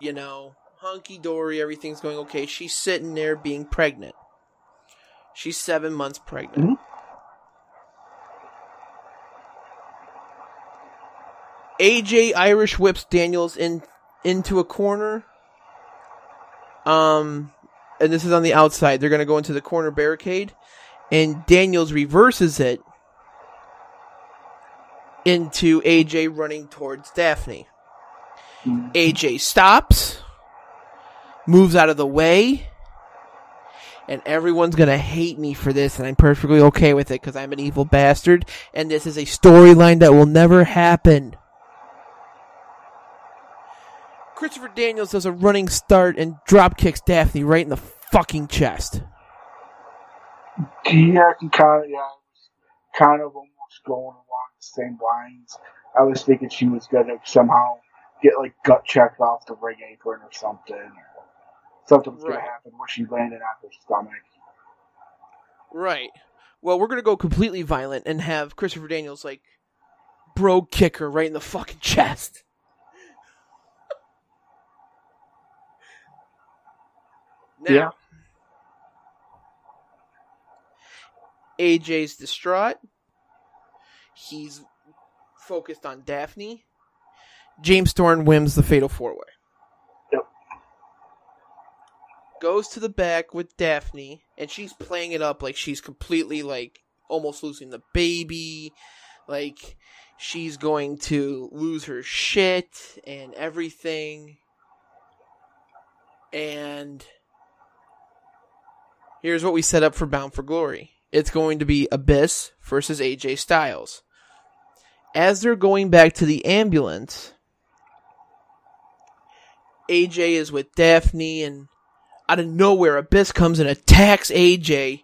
you know, hunky dory, everything's going okay. She's sitting there being pregnant. She's seven months pregnant. Mhm. AJ Irish whips Daniels in into a corner. Um, and this is on the outside. They're gonna go into the corner barricade, and Daniels reverses it into AJ running towards Daffney. Mhm. AJ stops, moves out of the way, and everyone's gonna hate me for this, and I'm perfectly okay with it because I'm an evil bastard, and this is a storyline that will never happen. Christopher Daniels does a running start and drop kicks Daffney right in the fucking chest. Yeah, I can kind of, yeah, I was kind of almost going along the same lines. I was thinking she was going to somehow get, like, gut checked off the ring apron or something. Or something was gonna happen where she landed on her stomach. Right. Well, we're gonna go completely violent and have Christopher Daniels like bro kick her right in the fucking chest. Now, Yeah. AJ's distraught. He's focused on Daffney. James Storm wins the Fatal Four Way. Yep. Goes to the back with Daffney, and she's playing it up like she's completely like almost losing the baby. Like she's going to lose her shit and everything. And here's what we set up for Bound for Glory. It's going to be Abyss versus AJ Styles. As they're going back to the ambulance, AJ is with Daffney, and out of nowhere, Abyss comes and attacks AJ.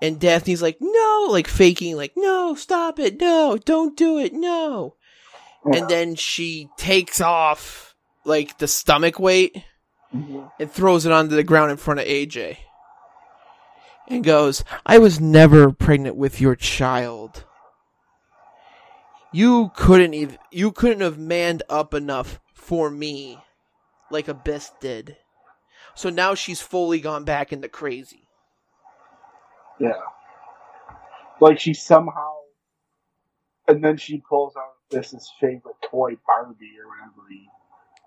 And Daffney's like, no, like faking, like, no, stop it, no, don't do it, no. Yeah. And then she takes off like the stomach weight Mm-hmm. and throws it onto the ground in front of AJ. And goes, I was never pregnant with your child. You couldn't even, you couldn't have manned up enough for me like Abyss did. So now she's fully gone back into crazy. Yeah. Like she somehow, and then she pulls out this his favorite toy Barbie or whatever. He,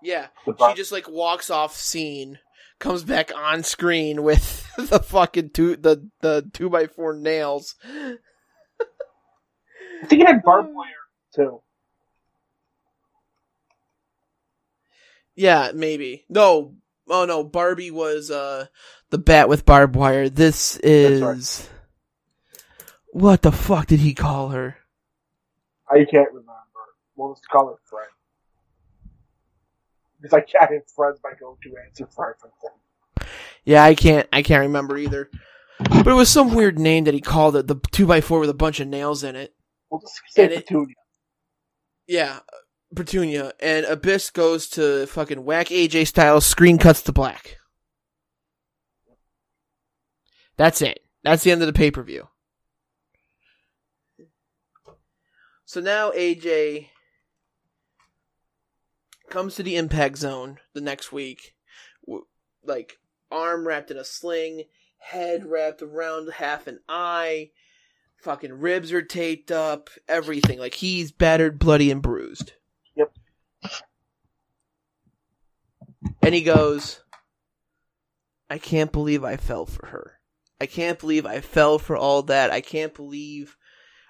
Yeah, she just like walks off scene, comes back on screen with the fucking two the the two by four nails. I think it had barbed wire too. Yeah, maybe. No, oh no, Barbie was uh the bat with barbed wire. This is what the fuck did he call her? I can't remember. What was the color Fred? Because I can't have Fred's my go-to answer for everything. Yeah, I can't I can't remember either. But it was some weird name that he called it. The two by four with a bunch of nails in it. We'll just say Petunia. Yeah, Petunia and Abyss goes to fucking whack AJ Styles. Screen cuts to black. That's it. That's the end of the pay per view. So now AJ comes to the impact zone the next week, like arm wrapped in a sling, head wrapped around half an eye, fucking ribs are taped up, everything. Like he's battered, bloody, and bruised. Yep. And he goes, I can't believe I fell for her. I can't believe I fell for all that. I can't believe.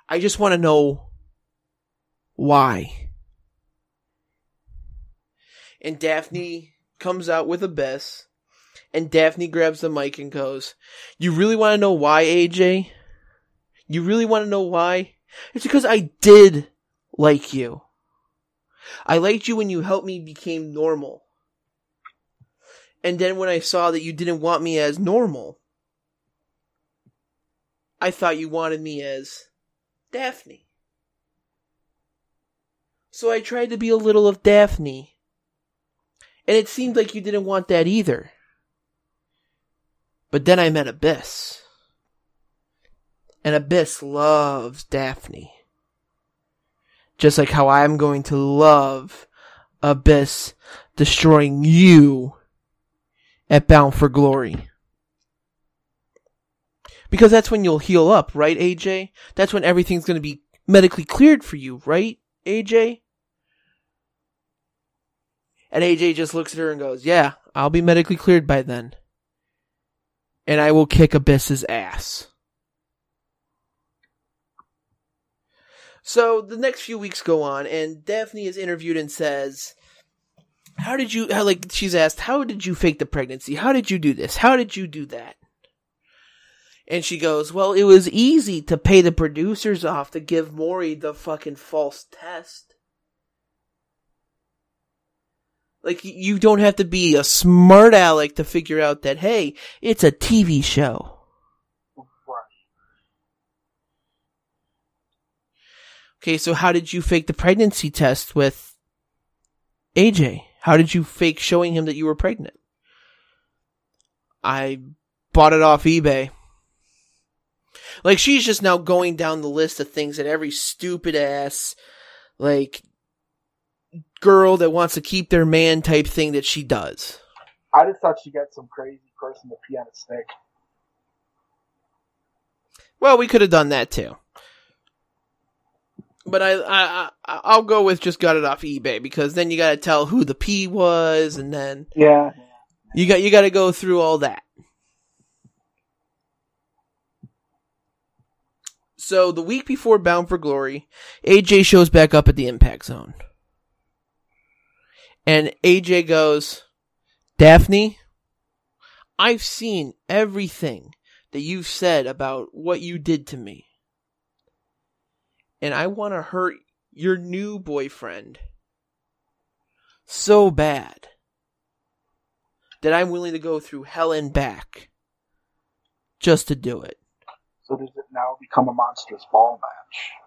I just want to know why. And Daffney comes out with Abyss, and Daffney grabs the mic and goes, You really want to know why, AJ? You really want to know why? It's because I did like you. I liked you when you helped me became normal. And then when I saw that you didn't want me as normal, I thought you wanted me as Daffney. So I tried to be a little of Daffney. And it seemed like you didn't want that either. But then I met Abyss. And Abyss loves Daffney. Just like how I'm going to love Abyss destroying you at Bound for Glory. Because that's when you'll heal up, right, AJ? That's when everything's going to be medically cleared for you, right, AJ? And AJ just looks at her and goes, Yeah, I'll be medically cleared by then. And I will kick Abyss's ass. So the next few weeks go on, and Daffney is interviewed and says, How did you, how, like, she's asked, How did you fake the pregnancy? How did you do this? How did you do that? And she goes, Well, it was easy to pay the producers off to give Maury the fucking false test. Like, you don't have to be a smart aleck to figure out that, hey, it's a TV show. Right. Okay, so how did you fake the pregnancy test with AJ? How did you fake showing him that you were pregnant? I bought it off eBay. Like she's just now going down the list of things that every stupid ass like girl that wants to keep their man type thing that she does. I just thought she got some crazy person to pee on a stick. Well, we could have done that too. But I, I, I, I'll go with just got it off eBay because then you got to tell who the P was, and then Yeah. you got you got to go through all that. So the week before Bound for Glory, AJ shows back up at the Impact Zone, and AJ goes, "Daffney, I've seen everything that you've said about what you did to me. And I want to hurt your new boyfriend so bad that I'm willing to go through hell and back just to do it. So does it now become a monsters ball match?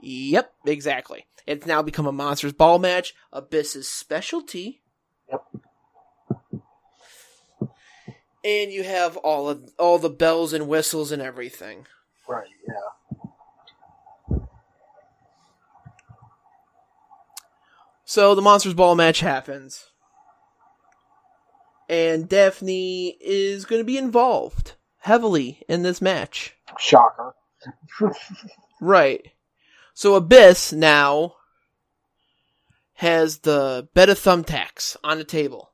Yep, exactly. It's now become a monsters ball match, Abyss's specialty. Yep. And you have all of all the bells and whistles and everything. Right, yeah. So the monsters ball match happens. And Daffney is going to be involved heavily in this match. Shocker. right. So Abyss now has the bed of thumbtacks on the table.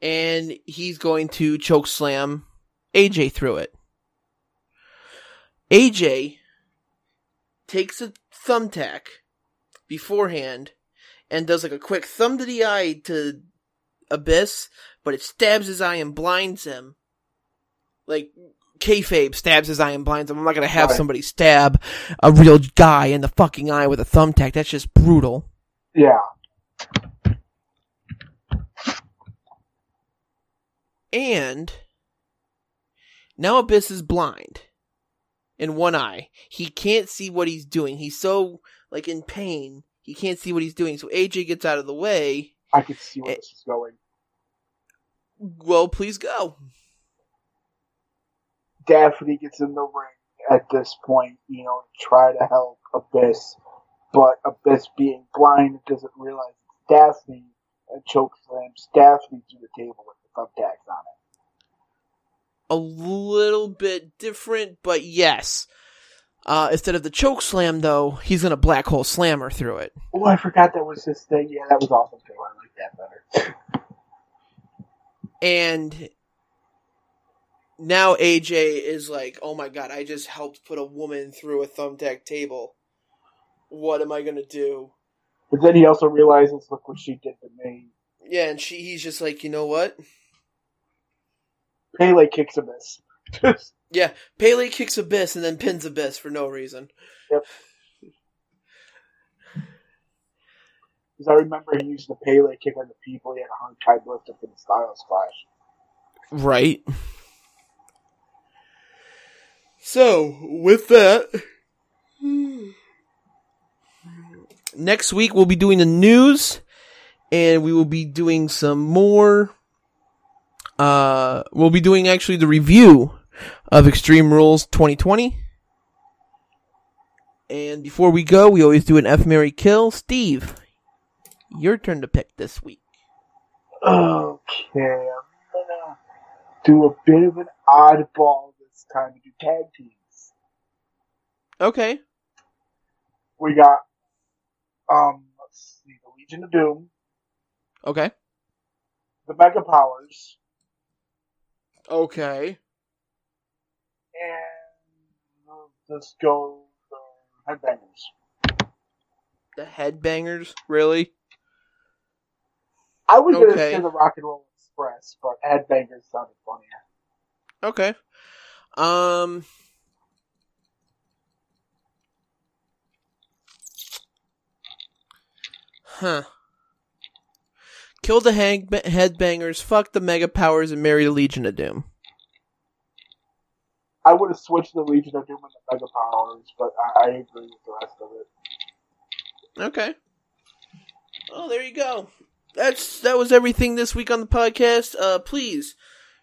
And he's going to choke slam AJ through it. AJ takes a thumbtack beforehand and does like a quick thumb to the eye to Abyss, but it stabs his eye and blinds him. Like kayfabe stabs his eye and blinds him. I'm not gonna have Right. somebody stab a real guy in the fucking eye with a thumbtack. That's just brutal. Yeah. And now Abyss is blind in one eye. He can't see what he's doing. He's so like in pain. He can't see what he's doing. So AJ gets out of the way. I can see where Eh. this is going. Well, please go. Daffney gets in the ring at this point, you know, to try to help Abyss, but Abyss being blind doesn't realize it's Daffney and choke slams Daffney through the table with the thumbtacks on it. a little bit different, but yes. Uh, instead of the choke slam, though, he's gonna black hole slam her through it. Oh, I forgot that was his thing. Yeah, that was awesome too. I like that better. And now AJ is like, oh my god, I just helped put a woman through a thumbtack table. What am I gonna do? But then he also realizes, look what she did to me. Yeah, and she, he's just like, you know what? Pele kicks Abyss. Yeah, Pele kicks Abyss and then pins Abyss for no reason. Yep. Because I remember he used the Pele kick on the people. He had a hard time lifting for the Styles Clash. Right. So, with that, next week we'll be doing the news and we will be doing some more uh we'll be doing actually the review of Extreme Rules 2020. And before we go, we always do an F Mary Kill. Steve, your turn to pick this week. Okay, I'm gonna do a bit of an oddball this time to do tag teams. Okay. We got, um, let's see, the Legion of Doom, Okay. the Mega Powers, Okay. and let's go the Headbangers. The Headbangers, really? I was gonna say the Rock and Roll Express, but Headbangers sounded funnier. Okay. Um. Huh. Kill the hang- headbangers, fuck the mega powers, and marry the Legion of Doom. I would have switched the Legion of Doom and the Mega Powers, but I, I agree with the rest of it. Okay. Oh, there you go. That's that was everything this week on the podcast. Uh, please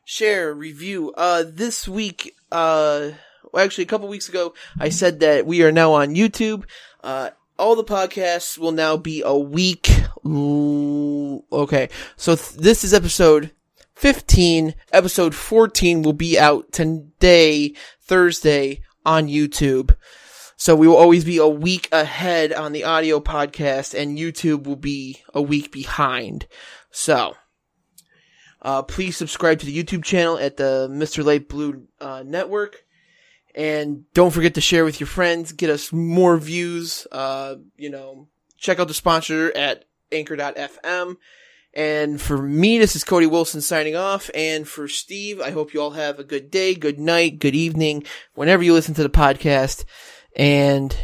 share, review. Uh, this week, uh, well, actually, a couple weeks ago, I said that we are now on YouTube. Uh, all the podcasts will now be a week. l- Okay, so th- this is episode 15. Episode 14 will be out today, Thursday, on YouTube. So we will always be a week ahead on the audio podcast and YouTube will be a week behind. So, uh, please subscribe to the YouTube channel at the Mr. Light Blue, uh, network. And don't forget to share with your friends, get us more views, uh, you know, check out the sponsor at anchor.fm. And for me, this is Cody Wilson signing off. And for Steve, I hope you all have a good day, good night, good evening, whenever you listen to the podcast. And